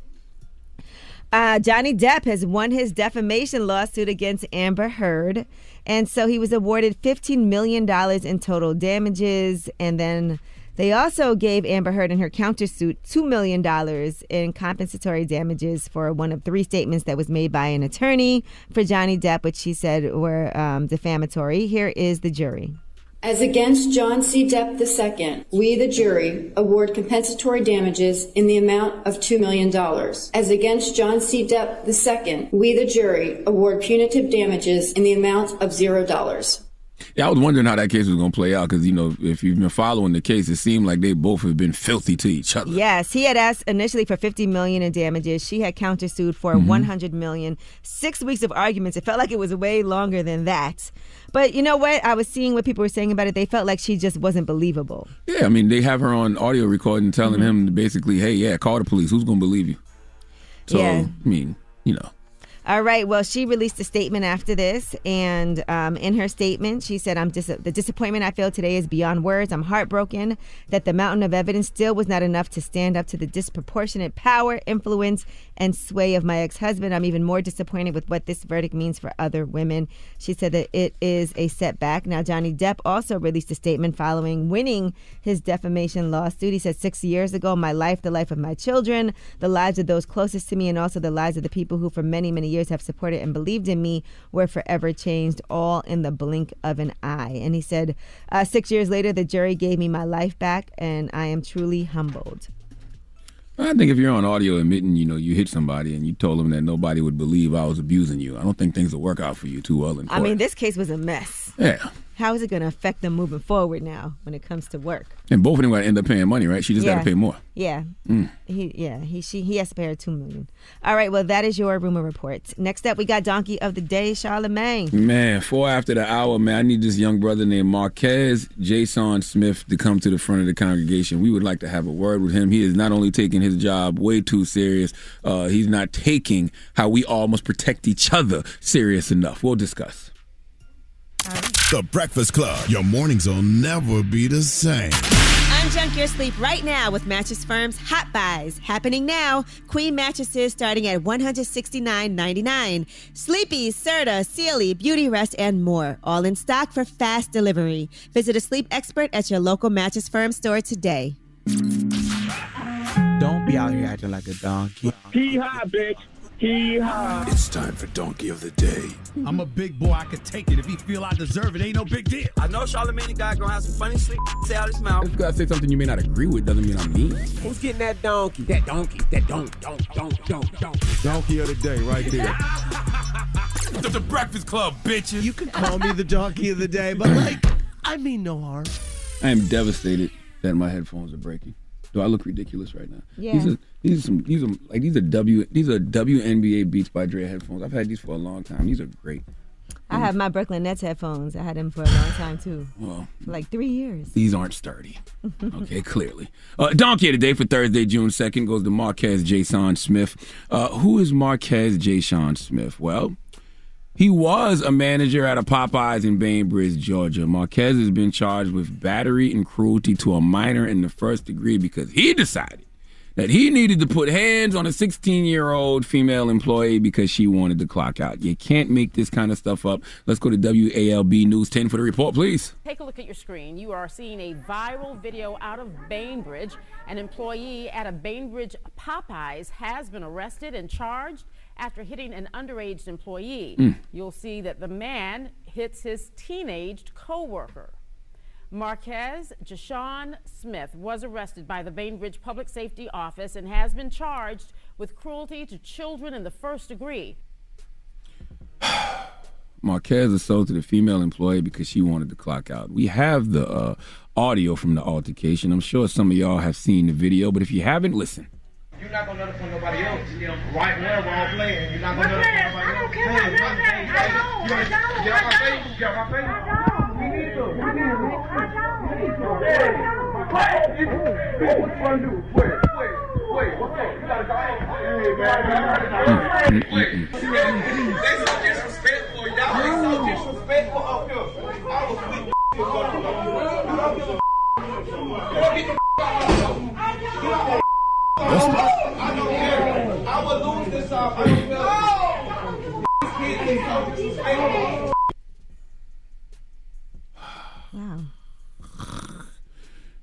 [SPEAKER 13] Uh, Johnny Depp has won his defamation lawsuit against Amber Heard. And so he was awarded $15 million in total damages. And then they also gave Amber Heard and her countersuit $2 million in compensatory damages for one of three statements that was made by an attorney for Johnny Depp, which she said were um, defamatory. Here is the jury.
[SPEAKER 34] As against John C. Depp II, we, the jury, award compensatory damages in the amount of $2 million. As against John C. Depp II, we, the jury, award punitive damages in the amount of $0.
[SPEAKER 14] Yeah, I was wondering how that case was going to play out because you know if you've been following the case, it seemed like they both have been filthy to each other.
[SPEAKER 13] Yes, he had asked initially for 50 million in damages. She had countersued for
[SPEAKER 14] Mhm.
[SPEAKER 13] 100 million. Six weeks of arguments. It felt like it was way longer than that. But you know what? I was seeing what people were saying about it. They felt like she just wasn't believable.
[SPEAKER 14] Yeah, I mean they have her on audio recording telling
[SPEAKER 13] Mm-hmm.
[SPEAKER 14] him basically, "Hey, yeah, call the police. Who's going to believe you?" So
[SPEAKER 13] Yeah.
[SPEAKER 14] I mean, you know,
[SPEAKER 13] All right. Well, she released a statement after this, and um, in her statement, she said, "I'm dis- the disappointment I feel today is beyond words. I'm heartbroken that the mountain of evidence still was not enough to stand up to the disproportionate power, influence, and sway of my ex-husband. I'm even more disappointed with what this verdict means for other women." She said that it is a setback. Now, Johnny Depp also released a statement following winning his defamation lawsuit. He said, six years ago, my life, the life of my children, the lives of those closest to me, and also the lives of the people who, for many, many years, have supported and believed in me, were forever changed, all in the blink of an eye. And he said, uh, six years later, the jury gave me my life back, and I am truly humbled.
[SPEAKER 14] I think if you're on audio admitting, you know, you hit somebody and you told them that nobody would believe I was abusing you, I don't think things will work out for you too well in court.
[SPEAKER 13] I mean, this case was a mess.
[SPEAKER 14] yeah,
[SPEAKER 13] How is it going to affect them moving forward now when it comes to work?
[SPEAKER 14] and both of them got to end up paying money, right? She just got
[SPEAKER 13] Yeah.
[SPEAKER 14] to pay more.
[SPEAKER 13] Yeah.
[SPEAKER 14] Mm.
[SPEAKER 13] He yeah, he she he has to pay her two million. All right, well that is your rumor report. Next up we got Donkey of the Day, Charlamagne.
[SPEAKER 14] Man, four after the hour, man. I need this young brother named Marquez Jason Smith to come to the front of the congregation. We would like to have a word with him. He is not only taking his job way too serious, uh, he's not taking how we all must protect each other serious enough. We'll discuss.
[SPEAKER 7] The Breakfast Club. Your mornings will never be the same.
[SPEAKER 13] Unjunk your sleep right now with Mattress Firm's Hot Buys. Happening now. Queen mattresses starting at $169.99. Sleepy, Serta, Sealy, Beauty Rest, and more. All in stock for fast delivery. Visit a sleep expert at your local Mattress Firm store today.
[SPEAKER 30] Don't be out here acting like a donkey.
[SPEAKER 19] Hee haw, bitch. Hee haw.
[SPEAKER 7] It's time for Donkey of the Day.
[SPEAKER 33] I'm a big boy. I can take it. If he feel I deserve it, ain't no big deal. I know Charlamagne guy gonna have some funny shit say out his mouth.
[SPEAKER 14] If you gotta say something you may not agree with, doesn't mean I'm mean.
[SPEAKER 30] Who's getting that donkey? That donkey. That donk, donk, donk, donk, donk.
[SPEAKER 33] Donkey of the day, right there.
[SPEAKER 26] The, the Breakfast Club, bitches.
[SPEAKER 33] You can call me the donkey of the day, but like, I mean no harm.
[SPEAKER 14] I am devastated that my headphones are breaking. Do I look ridiculous right now?
[SPEAKER 13] Yeah.
[SPEAKER 14] These are these are some these are like these are W these are WNBA Beats by Dre headphones. I've had these for a long time. These are great.
[SPEAKER 13] I have my Brooklyn Nets headphones. I had them for a long time too.
[SPEAKER 14] Well,
[SPEAKER 13] For like three years.
[SPEAKER 14] these aren't sturdy. Okay, clearly. Uh, Donkey of the day for Thursday, June 2nd goes to Marquez Jason Smith. Uh, who is Marquez Jason Smith? Well, he was a manager at a Popeyes in Bainbridge, Georgia. Marquez has been charged with battery and cruelty to a minor in the first degree because he decided that he needed to put hands on a 16 year old female employee because she wanted to clock out. You can't make this kind of stuff up. Let's go to WALB News 10 for the report, please.
[SPEAKER 35] Take a look at your screen. You are seeing a viral video out of Bainbridge. An employee at a Bainbridge Popeyes has been arrested and charged after hitting an underage employee.
[SPEAKER 14] Mm.
[SPEAKER 35] You'll see that the man hits his teenaged coworker. Marquez Jashawn Smith was arrested by the Bainbridge Public Safety Office and has been charged with cruelty to children in the first degree.
[SPEAKER 14] Marquez assaulted a female employee because she wanted to clock out. We have the uh, audio from the altercation. I'm sure some of y'all have seen the video, but if you haven't, listen.
[SPEAKER 36] You're not gonna let us put nobody else. Right where we're all playing. You're not gonna let us put nobody else. I don't run things, right? You wanna Get on my face. Get on my face. We need to. We need to. We need to. Hey, what you wanna do? Wait, wait, wait. What's up? You gotta go. Hey, man. Wait. They so disrespectful. Y'all they so disrespectful up here. I was with you. Go get the I don't care. I will lose this off. I don't care. These kids, they so disrespectful.
[SPEAKER 13] Wow.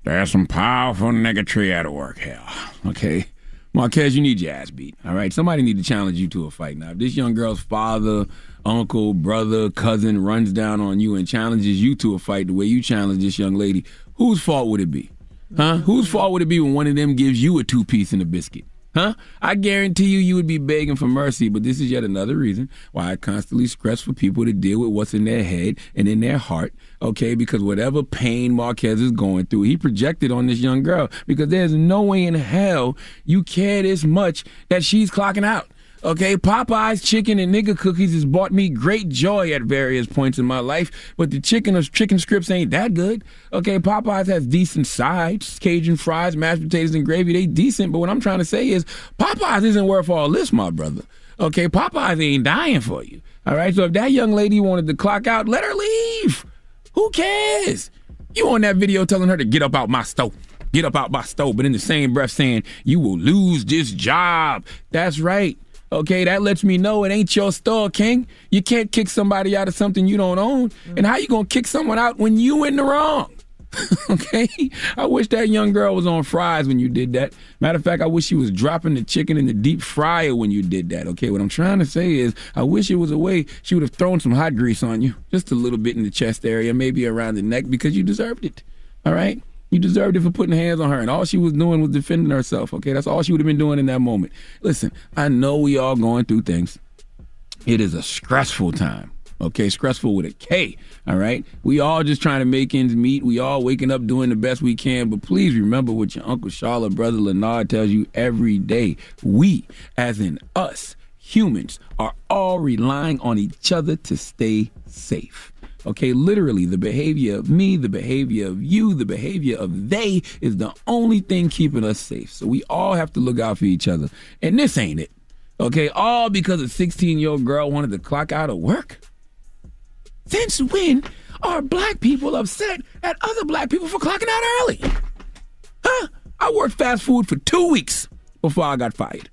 [SPEAKER 14] There's some powerful niggatry at work here. Okay. Marquez, you need your ass beat. All right. Somebody need to challenge you to a fight. Now, if this young girl's father, uncle, brother, cousin runs down on you and challenges you to a fight the way you challenge this young lady, whose fault would it be? Huh? Whose fault would it be when one of them gives you a two piece and a biscuit? Huh? I guarantee you, you would be begging for mercy, but this is yet another reason why I constantly stress for people to deal with what's in their head and in their heart, okay? Because whatever pain Marquez is going through, he projected on this young girl because there's no way in hell you care this much that she's clocking out. Okay, Popeye's chicken and nigga cookies has brought me great joy at various points in my life, but the chicken or chicken strips ain't that good. Okay, Popeyes has decent sides, Cajun fries, mashed potatoes, and gravy. They decent, but what I'm trying to say is Popeyes isn't worth all this, my brother. Okay, Popeyes ain't dying for you. All right, so if that young lady wanted to clock out, let her leave. Who cares? You on that video telling her to get up out my stove. Get up out my stove, but in the same breath saying, you will lose this job. That's right. Okay, that lets me know it ain't your store, King. You can't kick somebody out of something you don't own. And how you gonna kick someone out when you in the wrong? okay? I wish that young girl was on fries when you did that. Matter of fact, I wish she was dropping the chicken in the deep fryer when you did that. Okay, what I'm trying to say is I wish it was a way she would have thrown some hot grease on you. Just a little bit in the chest area, maybe around the neck, because you deserved it. All right? You deserved it for putting hands on her, and all she was doing was defending herself. Okay, that's all she would have been doing in that moment. Listen, I know we all going through things. It is a stressful time. Okay, stressful with a K. All right, we all just trying to make ends meet. We all waking up doing the best we can. But please remember what your uncle Charlotte, brother Lenard tells you every day. We, as in us, humans, are all relying on each other to stay safe. Okay, literally, the behavior of me, the behavior of you, the behavior of they is the only thing keeping us safe. So we all have to look out for each other. And this ain't it. Okay, all because a 16 year old girl wanted to clock out of work? Since when are black people upset at other black people for clocking out early? Huh? I worked fast food for two weeks before I got fired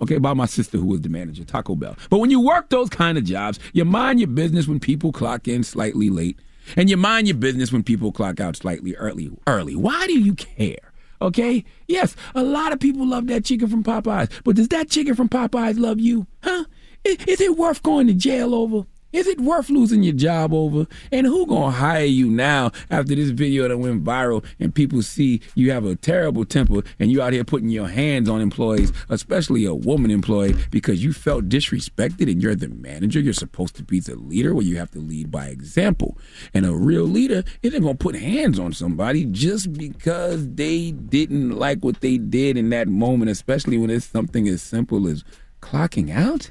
[SPEAKER 14] okay, by my sister who was the manager, Taco Bell. But when you work those kind of jobs, you mind your business when people clock in slightly late, and you mind your business when people clock out slightly early. Early. Why do you care? Okay? Yes, a lot of people love that chicken from Popeyes, but does that chicken from Popeyes love you? Huh? Is, is it worth going to jail over? Is it worth losing your job over? And who gonna hire you now after this video that went viral and people see you have a terrible temper and you out here putting your hands on employees, especially a woman employee, because you felt disrespected and you're the manager. You're supposed to be the leader where you have to lead by example. And a real leader isn't gonna put hands on somebody just because they didn't like what they did in that moment, especially when it's something as simple as clocking out.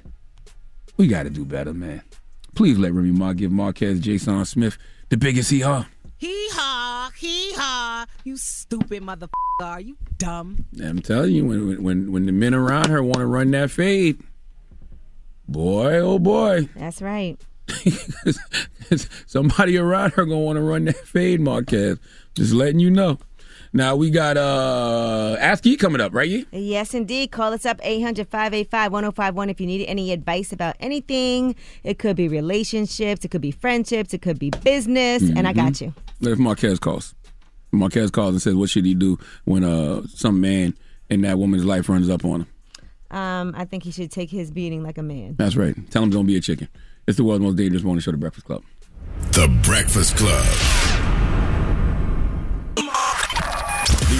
[SPEAKER 14] We gotta do better, man. Please let Remy Ma give Marquez Jason Smith the biggest hee haw.
[SPEAKER 37] Hee haw, hee haw. You stupid motherfucker. Are you dumb?
[SPEAKER 14] I'm telling you, when when when the men around her want to run that fade, boy, oh boy,
[SPEAKER 13] That's right.
[SPEAKER 14] somebody around her gonna want to run that fade, Marquez. Just letting you know. Now we got uh Ask Yee coming up, right? Yee?
[SPEAKER 13] Yes, indeed. Call us up 800 585 1051 if you need any advice about anything. It could be relationships, it could be friendships, it could be business, and I got you.
[SPEAKER 14] If Marquez calls, Marquez calls and says, "What should he do when uh some man in that woman's life runs up on him?"
[SPEAKER 13] Um, I think he should take his beating like a man.
[SPEAKER 14] That's right. Tell him don't be a chicken. It's the world's most dangerous morning show, The Breakfast Club.
[SPEAKER 7] The Breakfast Club.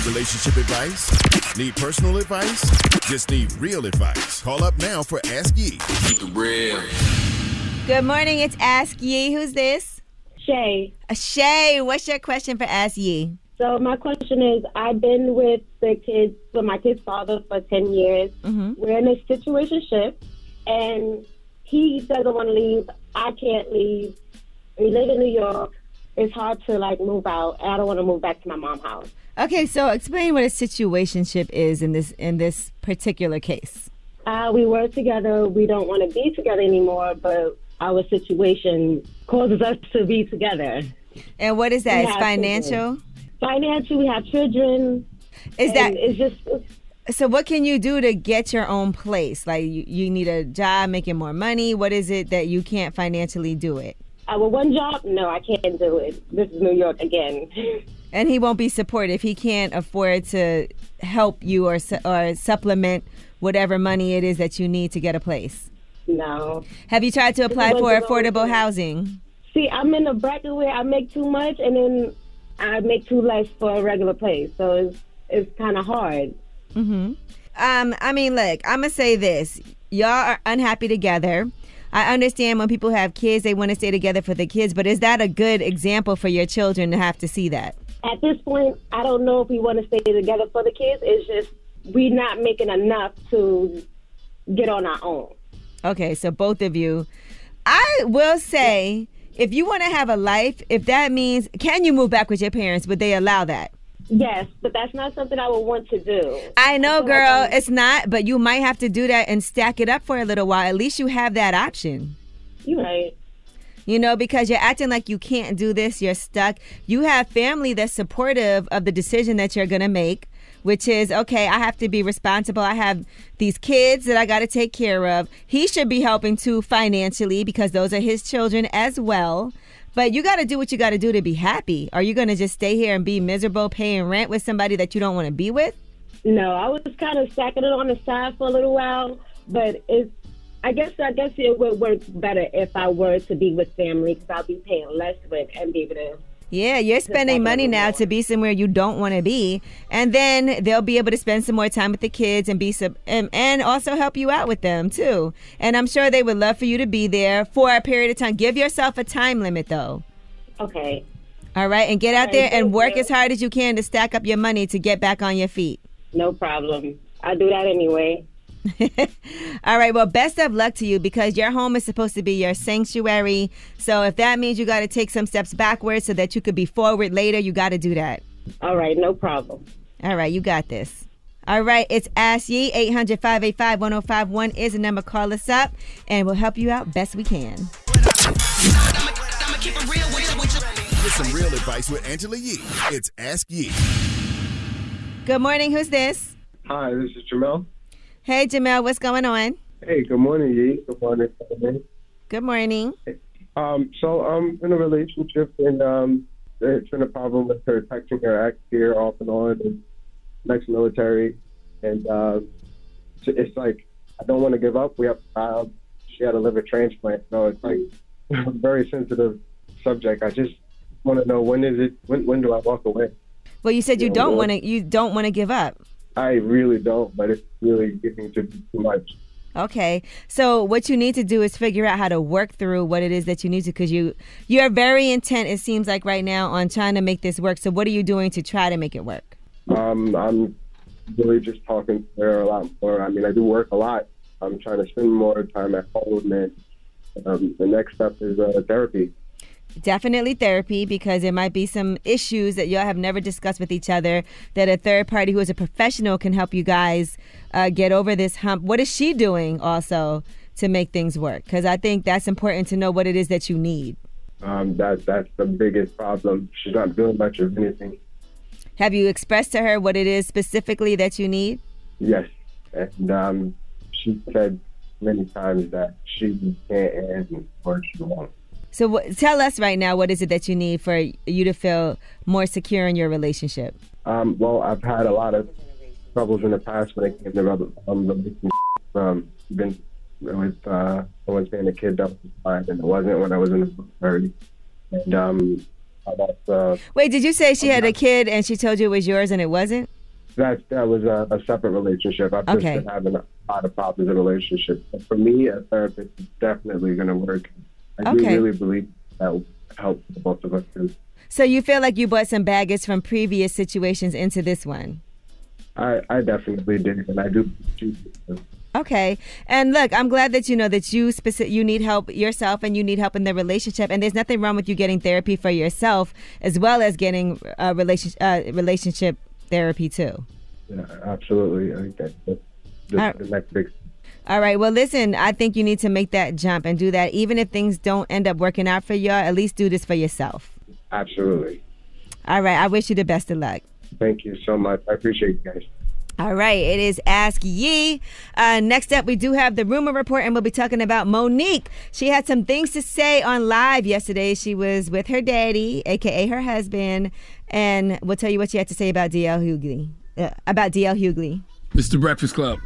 [SPEAKER 7] Need relationship advice? Need personal advice? Just need real advice. Call up now for Ask Yee. Keep it real.
[SPEAKER 13] Good morning. It's Ask Yee. Who's this?
[SPEAKER 38] Shay.
[SPEAKER 13] Uh, Shay, what's your question for Ask Yee?
[SPEAKER 38] So my question is, I've been with the kids, with my kid's father for ten years.
[SPEAKER 13] Mm-hmm.
[SPEAKER 38] We're in a situationship, and he doesn't want to leave. I can't leave. We live in New York. It's hard to like move out. I don't want to move back to my mom's house.
[SPEAKER 13] Okay, so explain what a situationship is in this in this particular case.
[SPEAKER 38] Uh, we were together. We don't want to be together anymore, but our situation causes us to be together.
[SPEAKER 13] And what is that? It's financial?
[SPEAKER 38] children. Financial. We have children.
[SPEAKER 13] Is that
[SPEAKER 38] it's just
[SPEAKER 13] so? What can you do to get your own place? Like you, you need a job, making more money. What is it that you can't financially do it?
[SPEAKER 38] uh, with one job? No, I can't do it. This is New York again.
[SPEAKER 13] And he won't be supportive. He can't afford to help you or su- or supplement whatever money it is that you need to get a place.
[SPEAKER 38] no.
[SPEAKER 13] Have you tried to apply for
[SPEAKER 38] a bunch of
[SPEAKER 13] affordable housing?
[SPEAKER 38] See, I'm in a bracket where I make too much, and then I make too less for a regular place. So it's it's kind of hard.
[SPEAKER 13] Mm-hmm. Um, I mean, look, I'm gonna say this: y'all are unhappy together. I understand when people have kids, they want to stay together for the kids, but is that a good example for your children to have to see that?
[SPEAKER 38] At this point, I don't know if we want to stay together for the kids. It's just we're not making enough to get on our own.
[SPEAKER 13] Okay, so both of you. I will say, if you want to have a life, if that means, can you move back with your parents? Would they allow that?
[SPEAKER 38] Yes, but that's not something I would want to do.
[SPEAKER 13] I know,
[SPEAKER 38] like
[SPEAKER 13] girl,
[SPEAKER 38] I'm-
[SPEAKER 13] it's not, but you might have to do that and stack it up for a little while. At least you have that option.
[SPEAKER 38] You right.
[SPEAKER 13] You know, because you're acting like you can't do this, you're stuck. You have family that's supportive of the decision that you're going to make, which is okay, I have to be responsible. I have these kids that I got to take care of. He should be helping too financially because those are his children as well. But you got to do what you got to do to be happy. Are you going to just stay here and be miserable paying rent with somebody that you don't want to be with?
[SPEAKER 38] No, I was kind of stacking it on the side for a little while, but it's. I guess I guess it would work better if I were to be with family because I'll be paying less rent and be able to.
[SPEAKER 13] Yeah, you're spending money now to be somewhere you don't want to be, and then they'll be able to spend some more time with the kids and be sub- and, and also help you out with them too. And I'm sure they would love for you to be there for a period of time. Give yourself a time limit though.
[SPEAKER 38] Okay.
[SPEAKER 13] All right, and get out
[SPEAKER 38] All
[SPEAKER 13] there and work
[SPEAKER 38] you.
[SPEAKER 13] as hard as you can to stack up your money to get back on your feet.
[SPEAKER 38] No problem. I'll do that anyway.
[SPEAKER 13] All right, well, best of luck to you because your home is supposed to be your sanctuary. So if that means you got to take some steps backwards so that you could be forward later, you got to do that.
[SPEAKER 38] All right, no problem.
[SPEAKER 13] All right, you got this. All right, it's Ask Yee. 800 585 1051 is the number. Call us up and we'll help you out best we can.
[SPEAKER 7] Get some real advice with Angela Yee. It's Ask Yee.
[SPEAKER 13] Good morning. Who's this?
[SPEAKER 19] Hi, this is Jamel.
[SPEAKER 13] Hey, Jamel, what's going on?
[SPEAKER 19] Hey, good morning, Yee. Good morning.
[SPEAKER 13] Good morning.
[SPEAKER 19] Um, so I'm in a relationship, and um, there's been a problem with her texting her ex here off and on, and ex-military, and uh, it's like I don't want to give up. We have a child. She had a liver transplant, so it's like a very sensitive subject. I just want to know when is it? When when do I walk away?
[SPEAKER 13] Well, you said you
[SPEAKER 19] Yeah,
[SPEAKER 13] don't want to. You don't want to give up.
[SPEAKER 19] I really don't, but it's really getting to be too much.
[SPEAKER 13] Okay. So what you need to do is figure out how to work through what it is that you need to because you you're very intent it seems like right now on trying to make this work. So what are you doing to try to make it work?
[SPEAKER 19] Um, I'm really just talking to her a lot more. I mean, I do work a lot. I'm trying to spend more time at home, and um, the next step is uh, therapy.
[SPEAKER 13] Definitely therapy because there might be some issues that y'all have never discussed with each other that a third party who is a professional can help you guys uh, get over this hump. What is she doing also to make things work? Because I think that's important to know what it is that you need.
[SPEAKER 19] Um, that that's the biggest problem. She's not doing much of anything.
[SPEAKER 13] Have you expressed to her what it is specifically that you need?
[SPEAKER 19] Yes, and um, she said many times that she can't and or she won't.
[SPEAKER 13] So wh- tell us right now what is it that you need for you to feel more secure in your relationship?
[SPEAKER 19] Um, well, I've had a lot of troubles in the past when it came to um, relationships. Um, been with uh, someone saying a kid that was fine, and it wasn't when I was in the thirty. And um, that's uh,
[SPEAKER 13] Wait, did you say she had a kid and she told you it was yours and it wasn't?
[SPEAKER 19] that that was a, a separate relationship. I've just
[SPEAKER 13] Okay.
[SPEAKER 19] been having a lot of problems in relationships. But for me, a therapist is definitely going to work. I
[SPEAKER 13] Okay.
[SPEAKER 19] do really believe that will help the both of us. too.
[SPEAKER 13] So you feel like you brought some baggage from previous situations into this one?
[SPEAKER 19] I, I definitely did, and I do.
[SPEAKER 13] Okay. And look, I'm glad that you know that you speci- you need help yourself and you need help in the relationship. And there's nothing wrong with you getting therapy for yourself as well as getting uh, relation uh, relationship therapy too.
[SPEAKER 19] Yeah, absolutely. I think that, that's the,
[SPEAKER 13] right.
[SPEAKER 19] the next big.
[SPEAKER 13] All right. Well, listen, I think you need to make that jump and do that. Even if things don't end up working out for you, at least do this for yourself.
[SPEAKER 19] Absolutely.
[SPEAKER 13] All right. I wish you the best of luck.
[SPEAKER 19] Thank you so much. I appreciate you guys.
[SPEAKER 13] All right, it is Ask Yee. Uh, next up, we do have the rumor report, and we'll be talking about Mo'Nique. She had some things to say on live yesterday. She was with her daddy, aka her husband, and we'll tell you what she had to say about DL Hughley. Uh, about DL Hughley.
[SPEAKER 14] It's the Breakfast Club.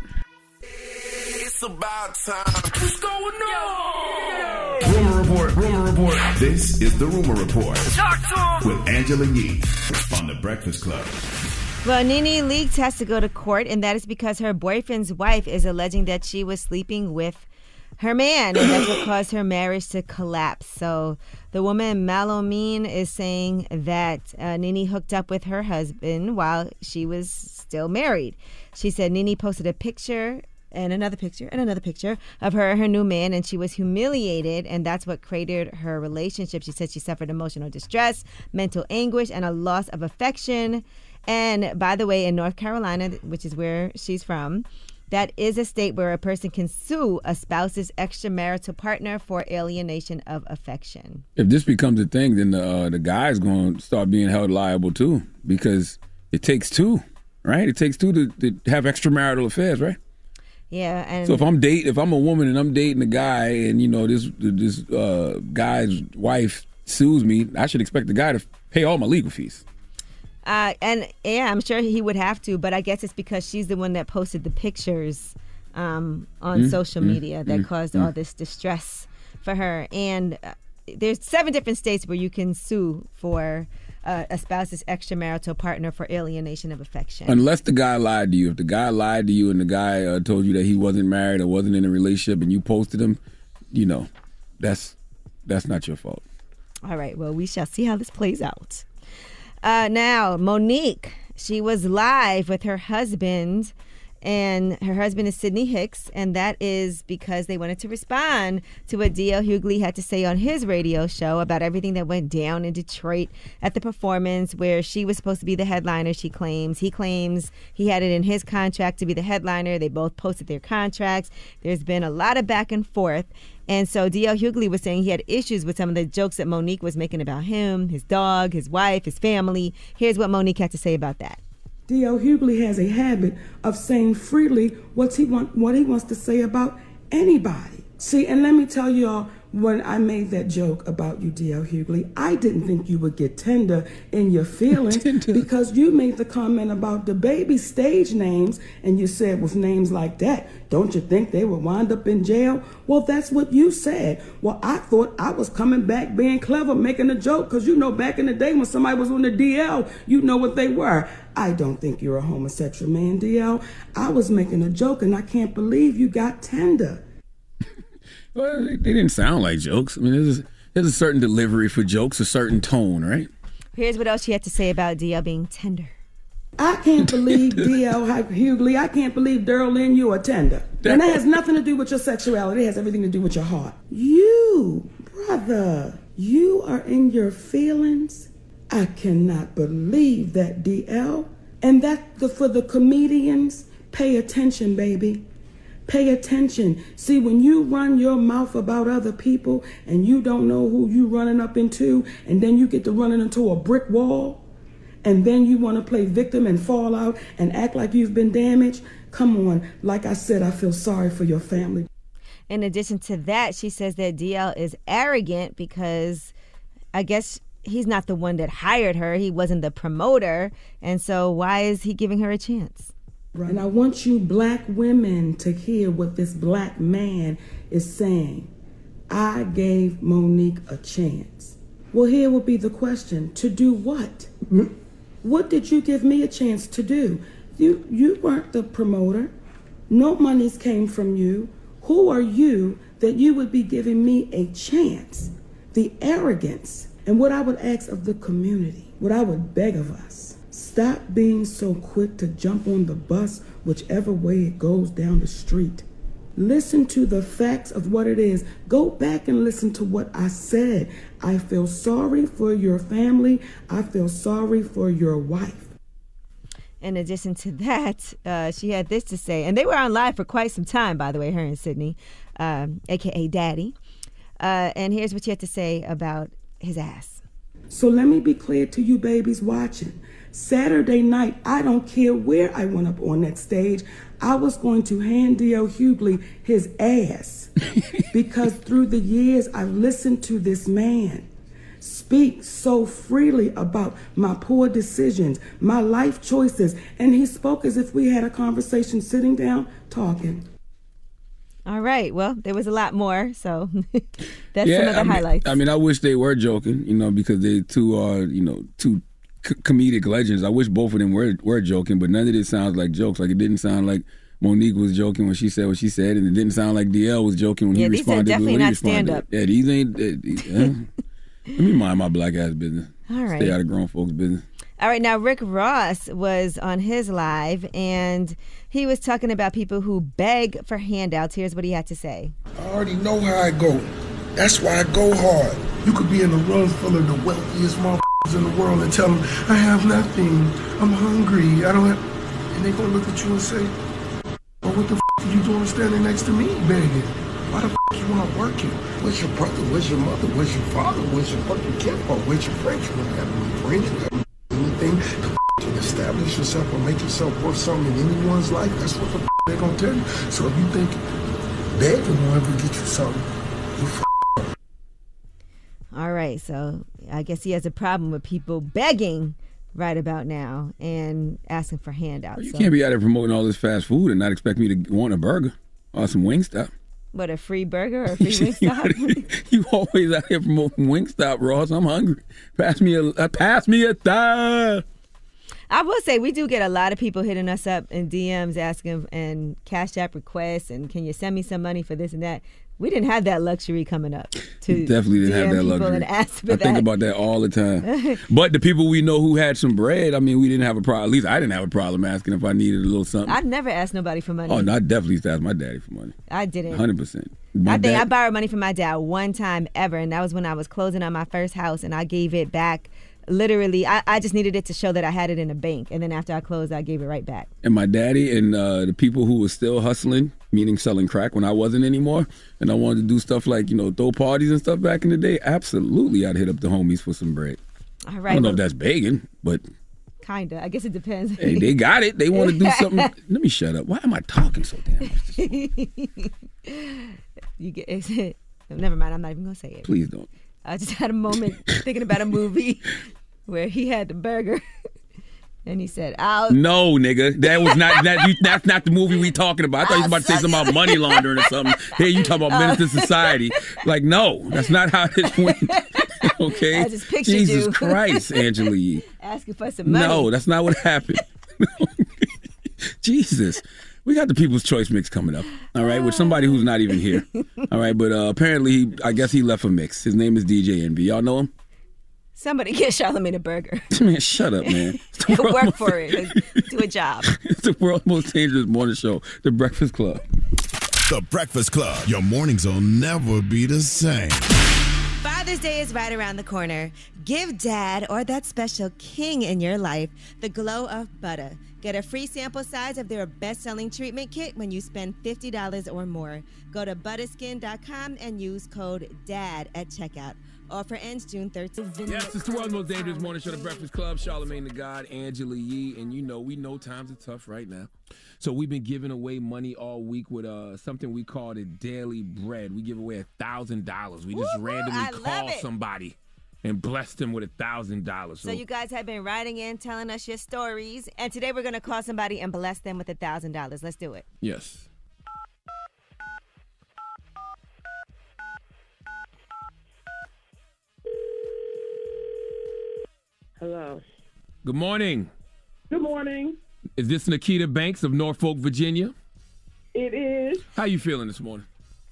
[SPEAKER 26] It's about time. What's going on?
[SPEAKER 7] Rumor report. Rumor report. This is the rumor report
[SPEAKER 26] Talk to 'em.
[SPEAKER 7] with Angela Yee on the Breakfast Club.
[SPEAKER 13] Well, Nene Leakes has to go to court, and that is because her boyfriend's wife is alleging that she was sleeping with her man, and that's what caused her marriage to collapse. So the woman, Malomine, is saying that uh, Nene hooked up with her husband while she was still married. She said Nene posted a picture and another picture and another picture of her her new man and she was humiliated and that's what cratered her relationship she said she suffered emotional distress mental anguish and a loss of affection and by the way in north carolina which is where she's from that is a state where a person can sue a spouse's extramarital partner for alienation of affection
[SPEAKER 14] If this becomes a thing, then the uh, the guy's going to start being held liable too, because it takes two, right? It takes two to, to have extramarital affairs, right?
[SPEAKER 13] Yeah and
[SPEAKER 14] So if I'm date, if I'm a woman and I'm dating a guy, and you know this this uh, guy's wife sues me, I should expect the guy to pay all my legal fees.
[SPEAKER 13] Uh, and yeah, I'm sure he would have to, but I guess it's because she's the one that posted the pictures um, on
[SPEAKER 14] Mm,
[SPEAKER 13] social
[SPEAKER 14] mm,
[SPEAKER 13] media that
[SPEAKER 14] mm,
[SPEAKER 13] caused all this distress for her. And uh, there's seven different states where you can sue for uh, a spouse's extramarital partner for alienation of affection.
[SPEAKER 14] Unless the guy lied to you. If the guy lied to you and the guy uh, told you that he wasn't married or wasn't in a relationship and you posted him, you know, that's that's not your fault.
[SPEAKER 13] All right. Well, we shall see how this plays out. Uh, now, Mo'Nique, she was live with her husband, and her husband is Sidney Hicks, and that is because they wanted to respond to what D.L. Hughley had to say on his radio show about everything that went down in Detroit at the performance where she was supposed to be the headliner, she claims. He claims he had it in his contract to be the headliner. They both posted their contracts. There's been a lot of back and forth. And so D.L. Hughley was saying he had issues with some of the jokes that Mo'Nique was making about him, his dog, his wife, his family. Here's what Mo'Nique had to say about that.
[SPEAKER 39] D.L. Hughley has a habit of saying freely what he want, what he wants to say about anybody. See, and let me tell y'all, when I made that joke about you, D.L. Hughley, I didn't think you would get tender in your feelings because you made the comment about the baby stage names, and you said with names like that, don't you think they would wind up in jail? Well, that's what you said. Well, I thought I was coming back being clever, making a joke, because you know back in the day when somebody was on the DL, you know what they were. I don't think you're a homosexual man, DL. I was making a joke, and I can't believe you got tender.
[SPEAKER 14] Well, they, they didn't sound like jokes. I mean, there's a, there's a certain delivery for jokes, a certain tone, right?
[SPEAKER 13] Here's what else she had to say about DL being tender.
[SPEAKER 39] I can't believe D.L. Hughley. I can't believe Darryl Lynn, you are tender. And that has nothing to do with your sexuality. It has everything to do with your heart. You, brother, you are in your feelings. I cannot believe that, D.L. And that the, for the comedians, pay attention, baby. Pay attention. See, when you run your mouth about other people and you don't know who you running up into, and then you get to running into a brick wall, and then you want to play victim and fall out and act like you've been damaged? Come on. Like I said, I feel sorry for your family.
[SPEAKER 13] In addition to that, she says that DL is arrogant because I guess he's not the one that hired her. He wasn't the promoter. And so why is he giving her a chance?
[SPEAKER 39] Right. And I want you black women to hear what this black man is saying. I gave Mo'Nique a chance. Well, here will be the question to do what? What did you give me a chance to do? You, you weren't the promoter. No monies came from you. Who are you that you would be giving me a chance? The arrogance. And what I would ask of the community, what I would beg of us, stop being so quick to jump on the bus whichever way it goes down the street. Listen to the facts of what it is. Go back and listen to what I said. I feel sorry for your family. I feel sorry for your wife.
[SPEAKER 13] In addition to that, uh, she had this to say, and they were on live for quite some time, by the way, her and Sidney, um, aka Daddy. Uh, and here's what she had to say about his ass.
[SPEAKER 39] So let me be clear to you babies watching. Saturday night, I don't care where I went up on that stage, I was going to hand D.L. Hughley his ass. because through the years, I've listened to this man speak so freely about my poor decisions, my life choices, and he spoke as if we had a conversation sitting down talking.
[SPEAKER 13] All right. Well, there was a lot more, so that's
[SPEAKER 14] yeah,
[SPEAKER 13] some of the
[SPEAKER 14] I mean,
[SPEAKER 13] highlights.
[SPEAKER 14] I mean, I wish they were joking, you know, because they two are, you know, two c- comedic legends. I wish both of them were were joking, but none of this sounds like jokes. Like it didn't sound like Mo'Nique was joking when she said what she said, and it didn't sound like DL was joking when
[SPEAKER 13] Yeah,
[SPEAKER 14] he
[SPEAKER 13] these are definitely not stand-up.
[SPEAKER 14] Yeah, these ain't. uh, uh, let me mind my black ass business.
[SPEAKER 13] All right.
[SPEAKER 14] Stay out of grown folks' business.
[SPEAKER 13] All right, now Rick Ross was on his live and he was talking about people who beg for handouts. Here's what he had to say.
[SPEAKER 40] I already know how I go. That's why I go hard. You could be in a room full of the wealthiest motherfuckers in the world and tell them, I have nothing. I'm hungry. I don't have. And they're gonna look at you and say, Well, what the f are you doing standing next to me begging? Why the f you not working? Where's your brother? Where's your mother? Where's your father? Where's your fucking kinfolk? Where's your friends? You don't have any friends. Establish yourself or make yourself worth something in anyone's life. That's what the f- they're gonna tell you. So if you think begging will ever get you something, you f-
[SPEAKER 13] All right, so I guess he has a problem with people begging right about now and asking for handouts.
[SPEAKER 14] You
[SPEAKER 13] So,
[SPEAKER 14] can't be out there promoting all this fast food and not expect me to want a burger or some Wingstop.
[SPEAKER 13] what a free burger or a free Wingstop?
[SPEAKER 14] You always out here promoting Wingstop, Ross. I'm hungry. Pass me a uh, pass me a thigh.
[SPEAKER 13] I will say we do get a lot of people hitting us up in DMs asking and Cash App requests and can you send me some money for this and that. We didn't have that luxury coming up to
[SPEAKER 14] Definitely didn't
[SPEAKER 13] DM
[SPEAKER 14] have that luxury.
[SPEAKER 13] and ask for
[SPEAKER 14] I
[SPEAKER 13] that.
[SPEAKER 14] think about that all the time. but the people we know who had some bread, I mean, we didn't have a problem. At least I didn't have a problem asking if I needed a little something.
[SPEAKER 13] I never asked nobody for money.
[SPEAKER 14] oh, no, I definitely used to ask my daddy for money.
[SPEAKER 13] I didn't.
[SPEAKER 14] Hundred percent.
[SPEAKER 13] I think I borrowed money from my dad one time ever, and that was when I was closing on my first house, and I gave it back. Literally, I, I just needed it to show that I had it in a bank, and then after I closed, I gave it right back.
[SPEAKER 14] and my daddy and uh, the people who were still hustling, meaning selling crack when I wasn't anymore, and I wanted to do stuff like you know throw parties and stuff back in the day. Absolutely, I'd hit up the homies for some bread.
[SPEAKER 13] All right.
[SPEAKER 14] I don't know if that's begging, but
[SPEAKER 13] kinda. I guess it depends.
[SPEAKER 14] hey, they got it. They want to do something. Let me shut up. Why am I talking so damn much?
[SPEAKER 13] you get it. never mind. I'm not even gonna say it.
[SPEAKER 14] Please don't.
[SPEAKER 13] I just had a moment thinking about a movie where he had the burger, and he said, "I'll."
[SPEAKER 14] No, nigga, that was not that. You, that's not the movie we talking about. I thought you was about to say something about money laundering or something. Hey, you talking about menace to society? Like, no, that's not how this went. okay,
[SPEAKER 13] I just pictured
[SPEAKER 14] Jesus
[SPEAKER 13] you.
[SPEAKER 14] Christ, Angela Yee.
[SPEAKER 13] Asking for some money.
[SPEAKER 14] No, that's not what happened. Jesus. We got the People's Choice mix coming up, all right, with somebody who's not even here, all right. But uh, apparently, he, I guess he left a mix. His name is DJ Envy. Y'all know him?
[SPEAKER 13] Somebody get Charlamagne a burger.
[SPEAKER 14] Man, shut up, man. It's the world's
[SPEAKER 13] Work
[SPEAKER 14] most-
[SPEAKER 13] for it. Do a job.
[SPEAKER 14] It's the world's most dangerous morning show, The Breakfast Club.
[SPEAKER 7] The Breakfast Club. Your mornings will never be the same.
[SPEAKER 41] Father's Day is right around the corner. Give dad or that special king in your life the glow of butter.
[SPEAKER 13] Get a free sample size of their best selling treatment kit when you spend $50 or more. Go to buttahskin.com and use code DAD at checkout. Offer ends June 13th.
[SPEAKER 14] Yes, it's the world's most dangerous morning show, The Breakfast Club. Charlamagne the God, Angela Yee, and you know we know times are tough right now, so we've been giving away money all week with uh something we call the Daily Bread. We give away a thousand dollars. We just
[SPEAKER 13] Woo-hoo,
[SPEAKER 14] randomly
[SPEAKER 13] I
[SPEAKER 14] call somebody and bless them with a thousand dollars.
[SPEAKER 13] So you guys have been writing in, telling us your stories, and today we're going to call somebody and bless them with a $1,000. Let's do it.
[SPEAKER 14] yes.
[SPEAKER 42] Hello.
[SPEAKER 14] Good morning.
[SPEAKER 42] Good morning.
[SPEAKER 14] Is this Nikita Banks of Norfolk, Virginia?
[SPEAKER 42] It is.
[SPEAKER 14] How you feeling this morning?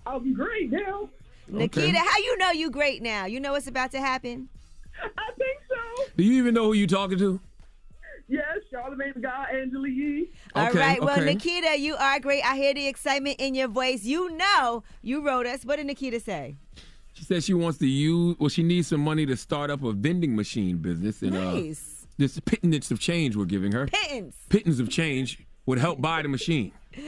[SPEAKER 42] I'm great now.
[SPEAKER 13] Nikita, how you know you great now? You know what's about to happen?
[SPEAKER 42] I think so.
[SPEAKER 14] Do you even know who you talking to?
[SPEAKER 42] Yes, Charlamagne the God, Angela Yee.
[SPEAKER 13] All
[SPEAKER 14] Okay,
[SPEAKER 13] right. Well,
[SPEAKER 14] okay.
[SPEAKER 13] Nikita, you are great. I hear the excitement in your voice. You know you wrote us. What did Nikita say?
[SPEAKER 14] She says she wants to use, well, she needs some money to start up a vending machine business. And
[SPEAKER 13] Nice.
[SPEAKER 14] uh, this pittance of change we're giving her.
[SPEAKER 13] Pittance.
[SPEAKER 14] Pittance of change would help buy the machine.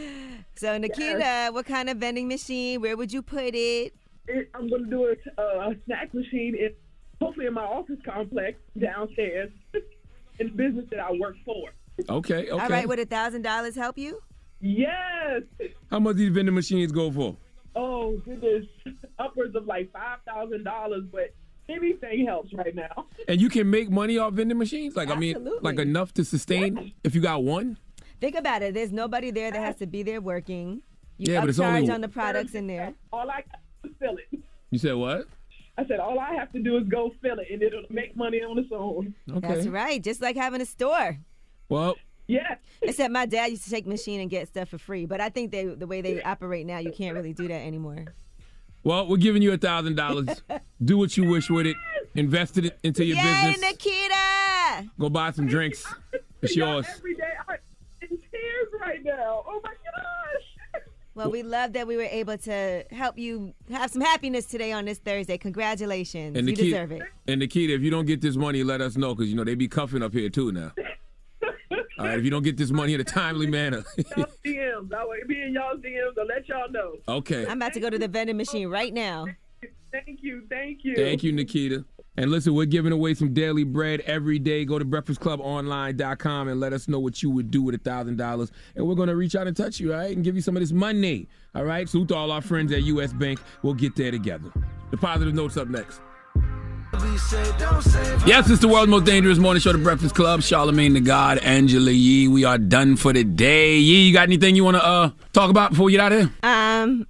[SPEAKER 13] So, Nikita, what kind of vending machine? Where would you put it?
[SPEAKER 42] It, I'm going to do a, uh, a snack machine, in, hopefully in my office complex downstairs in the business that I work for.
[SPEAKER 14] Okay, okay.
[SPEAKER 13] All right. Would a thousand dollars help you?
[SPEAKER 42] Yes.
[SPEAKER 14] How much these vending machines go for?
[SPEAKER 42] Oh, goodness. Upwards of like $5,000, but anything helps right now.
[SPEAKER 14] And you can make money off vending machines? Like, I mean,
[SPEAKER 13] Absolutely.
[SPEAKER 14] like enough to sustain if you got one?
[SPEAKER 13] Think about it. There's nobody there that has to be there working. You
[SPEAKER 14] Yeah, but it's
[SPEAKER 13] upcharge
[SPEAKER 14] only-
[SPEAKER 13] on the products in there.
[SPEAKER 42] All I got to fill it.
[SPEAKER 14] You said what?
[SPEAKER 42] I said, all I have to do is go fill it, and it'll make money on its own.
[SPEAKER 14] Okay.
[SPEAKER 13] That's right. Just like having a store.
[SPEAKER 14] Well,
[SPEAKER 42] Yeah.
[SPEAKER 13] Except my dad used to take machine and get stuff for free. But I think they the way they operate now, you can't really do that anymore.
[SPEAKER 14] well, we're giving you a thousand dollars. Do what you wish with it. Invest it into your
[SPEAKER 13] Yay,
[SPEAKER 14] business.
[SPEAKER 13] Nikita!
[SPEAKER 14] Go buy some drinks. It's yours.
[SPEAKER 42] Every day, I'm in tears right now. Oh my gosh.
[SPEAKER 13] Well, we love that we were able to help you have some happiness today on this Thursday. Congratulations.
[SPEAKER 14] And
[SPEAKER 13] you
[SPEAKER 14] Nikita,
[SPEAKER 13] deserve it.
[SPEAKER 14] And Nikita, if you don't get this money, let us know because you know they be cuffing up here too now. All right, if you don't get this money in a timely manner.
[SPEAKER 42] Y'all DMs. I will be in y'all's DMs to let y'all know.
[SPEAKER 14] okay.
[SPEAKER 13] I'm about to go to the vending machine right now.
[SPEAKER 42] Thank you. Thank you.
[SPEAKER 14] Thank you, Nikita. And listen, we're giving away some daily bread every day. Go to breakfastclubonline.com and let us know what you would do with a thousand dollars. And we're gonna reach out and touch you, all right, and give you some of this money. All right. Salute to all our friends at US Bank. We'll get there together. The positive notes up next. Yes, it's the world's most dangerous morning show, The Breakfast Club. Charlamagne the God, Angela Yee. We are done for the day. Yee, you got anything you want to uh talk about before we get out of here?
[SPEAKER 13] Um,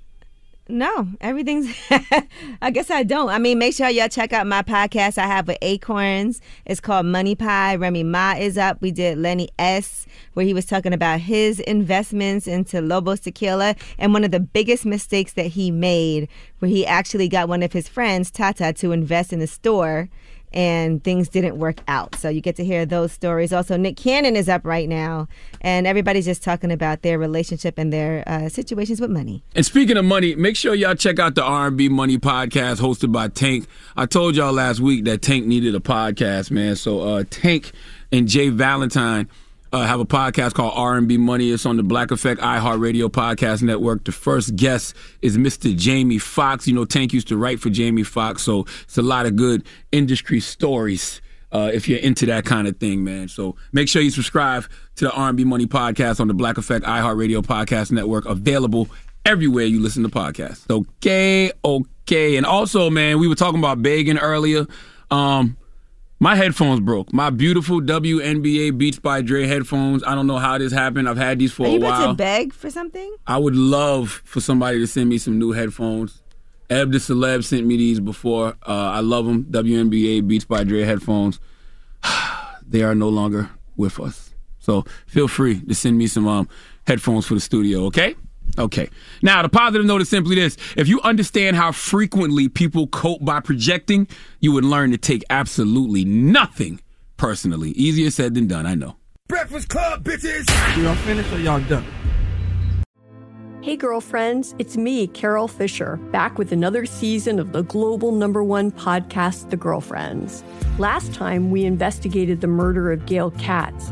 [SPEAKER 13] no, everything's. I guess I don't. I mean, make sure y'all check out my podcast I have with Acorns. It's called Money Pie. Remy Ma is up. We did Lenny S, where he was talking about his investments into Lobos Tequila and one of the biggest mistakes that he made, where he actually got one of his friends, Tata, to invest in the store. And things didn't work out. So you get to hear those stories. Also, Nick Cannon is up right now, and everybody's just talking about their relationship and their uh, situations with money.
[SPEAKER 14] And speaking of money, make sure y'all check out the R&B Money podcast hosted by Tank. I told y'all last week that Tank needed a podcast, man. So uh, Tank and Jay Valentine uh, have a podcast called R&B Money. It's on the Black Effect iHeartRadio podcast network. The first guest is Mr. Jamie Foxx. You know, Tank used to write for Jamie Foxx, so it's a lot of good industry stories. Uh, if you're into that kind of thing, man. So make sure you subscribe to the R&B Money podcast on the Black Effect iHeartRadio podcast network, available everywhere you listen to podcasts. Okay, okay. And also, man, we were talking about begging earlier. Um, my headphones broke. My beautiful WNBA Beats by Dre headphones. I don't know how this happened. I've had these for
[SPEAKER 13] Are
[SPEAKER 14] a while.
[SPEAKER 13] you about to beg for something?
[SPEAKER 14] I would love for somebody to send me some new headphones. Eb the Celeb sent me these before. Uh, I love them. WNBA Beats by Dre headphones. they are no longer with us. So feel free to send me some um, headphones for the studio, okay? Okay. Now, the positive note is simply this. If you understand how frequently people cope by projecting, you would learn to take absolutely nothing personally. Easier said than done, I know.
[SPEAKER 26] Breakfast Club, bitches!
[SPEAKER 36] Y'all finished or y'all done?
[SPEAKER 43] Hey, girlfriends, it's me, Carole Fisher, back with another season of the global number one podcast, The Girlfriends. Last time, we investigated the murder of Gail Katz.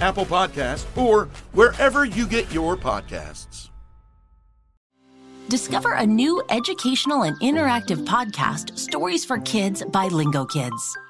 [SPEAKER 44] Apple Podcast, or wherever you get your podcasts.
[SPEAKER 45] Discover a new educational and interactive podcast, Stories for Kids by Lingo Kids.